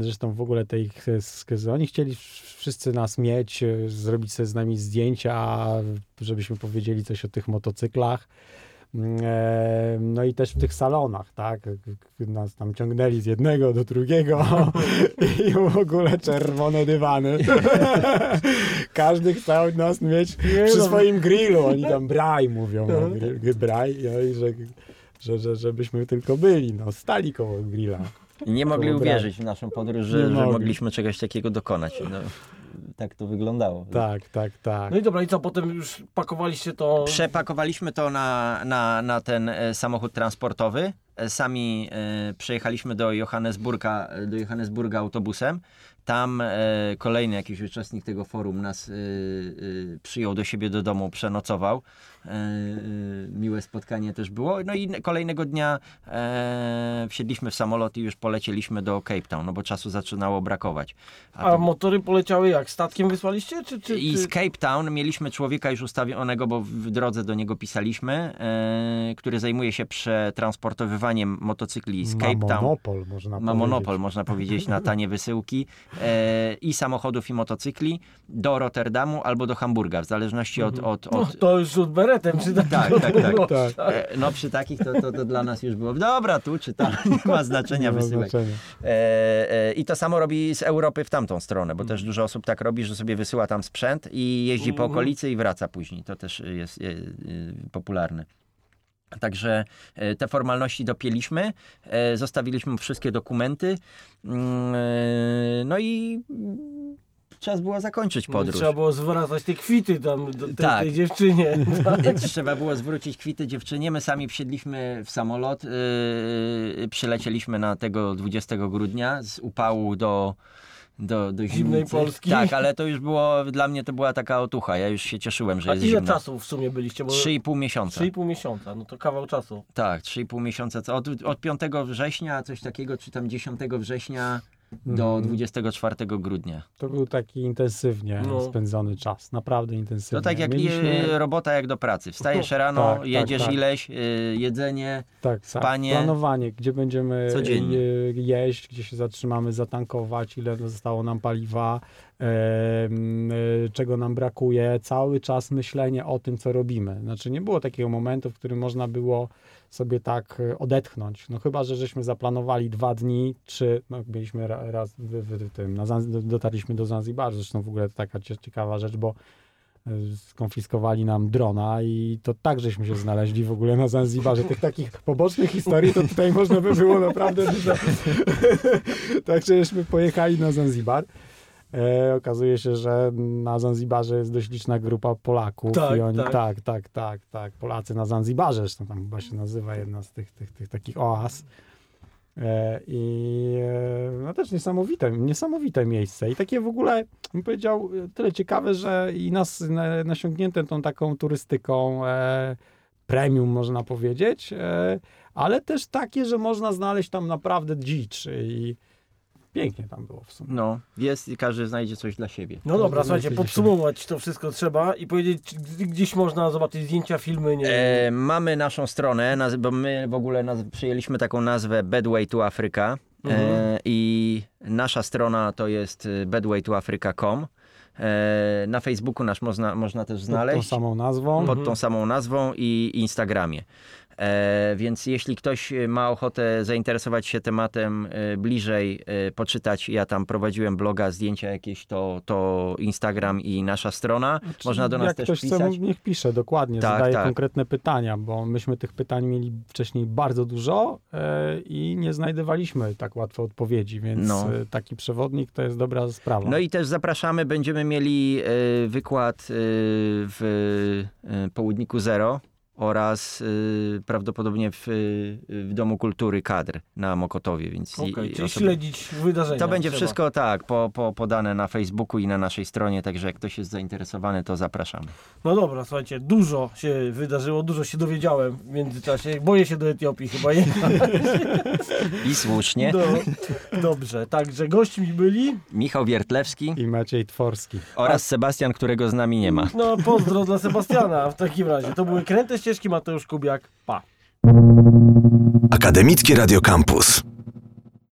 zresztą w ogóle ich, sk- oni chcieli wszyscy nas mieć, e, zrobić sobie z nami zdjęcia, żebyśmy powiedzieli coś o tych motocyklach. E, No i też w tych salonach, tak? Nas tam ciągnęli z jednego do drugiego i w ogóle czerwone dywany. Każdy chciał nas mieć przy no. swoim grillu. Oni tam braj mówią, no, No. braj, no że, że, że, żebyśmy tylko byli, no, stali koło grilla. Nie mogli Dobra. uwierzyć w naszą podróż, że, że mogli. mogliśmy czegoś takiego dokonać. No, tak to wyglądało. Tak, tak, tak. No i dobra, i co, potem już pakowaliście to... Przepakowaliśmy to na, na, na ten e, samochód transportowy. E, Sami e, przejechaliśmy do Johannesburga, e, do Johannesburga autobusem. Tam e, kolejny jakiś uczestnik tego forum nas e, e, przyjął do siebie do domu, przenocował. E, e, miłe spotkanie też było. No i kolejnego dnia e, wsiedliśmy w samolot i już polecieliśmy do Cape Town, no bo czasu zaczynało brakować. A to- motory poleciały jak? Statkiem wysłaliście? Czy, czy, i z Cape Town mieliśmy człowieka już ustawionego, bo w drodze do niego pisaliśmy, e, który zajmuje się przetransportowywaniem motocykli z Ma Cape Town. monopol, można Ma monopol, powiedzieć. można powiedzieć, na tanie wysyłki e, i samochodów, i motocykli do Rotterdamu albo do Hamburga, w zależności od... od, No, od to już rzut beretem, czy tak? Tak, tak, tak. Tak. e, no przy takich to, to, to dla nas już było, dobra, tu czy tam, nie ma znaczenia, Nie ma wysyłek. znaczenia. E, e, I to samo robi z Europy w tamtą stronę, bo też dużo osób tak robi, że sobie wysyła tam sprzęt i jeździ po Mhm. okolicy i wraca później. To też jest e, e, popularne. Także te formalności dopięliśmy, zostawiliśmy wszystkie dokumenty, mm, no i czas było zakończyć podróż. Trzeba było zwracać te kwity tam do tej, Tak. tej dziewczynie. Trzeba było zwrócić kwity dziewczynie. My sami wsiedliśmy w samolot. Yy, przylecieliśmy na tego 20 grudnia z upału do, do, do Zimnej. Polski. Tak, ale to już było, dla mnie to była taka otucha. Ja już się cieszyłem, że A jest ile zimno. czasu w sumie byliście? Bo 3,5 miesiąca. 3,5 miesiąca, no to kawał czasu. Tak, 3,5 miesiąca. Od, od 5 września, coś takiego, czy tam 10 września do Mhm. 24 grudnia. To był taki intensywnie No. spędzony czas, naprawdę intensywnie. To tak jak Mieliśmy, robota jak do pracy. Wstajesz rano, Tak, tak, jedziesz tak. ileś, e, jedzenie, tak, spanie. Tak, planowanie, gdzie będziemy Codziennie. je- jeść, gdzie się zatrzymamy, zatankować, ile zostało nam paliwa, e, czego nam brakuje. Cały czas myślenie o tym, co robimy. Znaczy nie było takiego momentu, w którym można było sobie tak e, odetchnąć. No chyba, że żeśmy zaplanowali dwa dni, trzy, no byliśmy ra- raz w, w, tym, na Zanz- dotarliśmy do Zanzibaru, zresztą w ogóle to taka cie- ciekawa rzecz, bo e, skonfiskowali nam drona i to tak żeśmy się znaleźli w ogóle na Zanzibarze. Tych takich pobocznych historii to tutaj można by było naprawdę dużo. Także żeśmy pojechali na Zanzibar. E, okazuje się, że na Zanzibarze jest dość liczna grupa Polaków Tak, i oni tak. tak. tak, tak, tak, Polacy na Zanzibarze, zresztą tam chyba się nazywa jedna z tych, tych, tych takich oaz. E, I e, no też niesamowite, niesamowite miejsce. I takie w ogóle, bym powiedział, tyle ciekawe, że i nas na, nasiągnięte tą taką turystyką e, premium, można powiedzieć, ale też takie, że można znaleźć tam naprawdę dzicz i pięknie tam było w sumie. No, jest i każdy znajdzie coś dla siebie. No dobra, Dobra, słuchajcie, podsumować to wszystko trzeba i powiedzieć, gdzieś można zobaczyć zdjęcia, filmy, nie E, mamy naszą stronę, naz- bo my w ogóle naz- przyjęliśmy taką nazwę Bad Way to Africa e, i nasza strona to jest e, badwaytoafrica.com. E, na Facebooku nasz można, można też Pod tą znaleźć samą nazwą. pod tą samą nazwą i Instagramie. E, więc jeśli ktoś ma ochotę zainteresować się tematem e, bliżej, e, poczytać, ja tam prowadziłem bloga, zdjęcia jakieś, to, to Instagram i nasza strona. Można do nas Jak też ktoś pisać. chce, niech pisze dokładnie, Tak, zadaje tak. konkretne pytania, bo myśmy tych pytań mieli wcześniej bardzo dużo e, i nie znajdywaliśmy tak łatwo odpowiedzi, więc No. e, taki przewodnik to jest dobra sprawa. No i też zapraszamy, będziemy mieli e, wykład e, w e, Południku Zero oraz e, prawdopodobnie w, w Domu Kultury Kadr na Mokotowie, więc Okej, i czyli osoby- śledzić wydarzenia. To będzie trzeba. wszystko tak, po, po, podane na Facebooku i na naszej stronie, także jak ktoś jest zainteresowany, to zapraszamy. No dobra, słuchajcie, dużo się wydarzyło, dużo się dowiedziałem w międzyczasie. Boję się do Etiopii chyba jechać. I słusznie. No, dobrze, także gośćmi byli. Michał Wiertlewski I Maciej Tworski. oraz Sebastian, którego z nami nie ma. No pozdro dla Sebastiana w takim razie. To były Kręte Ścieżki, Mateusz Kubiak. Pa. Akademickie Radio Campus.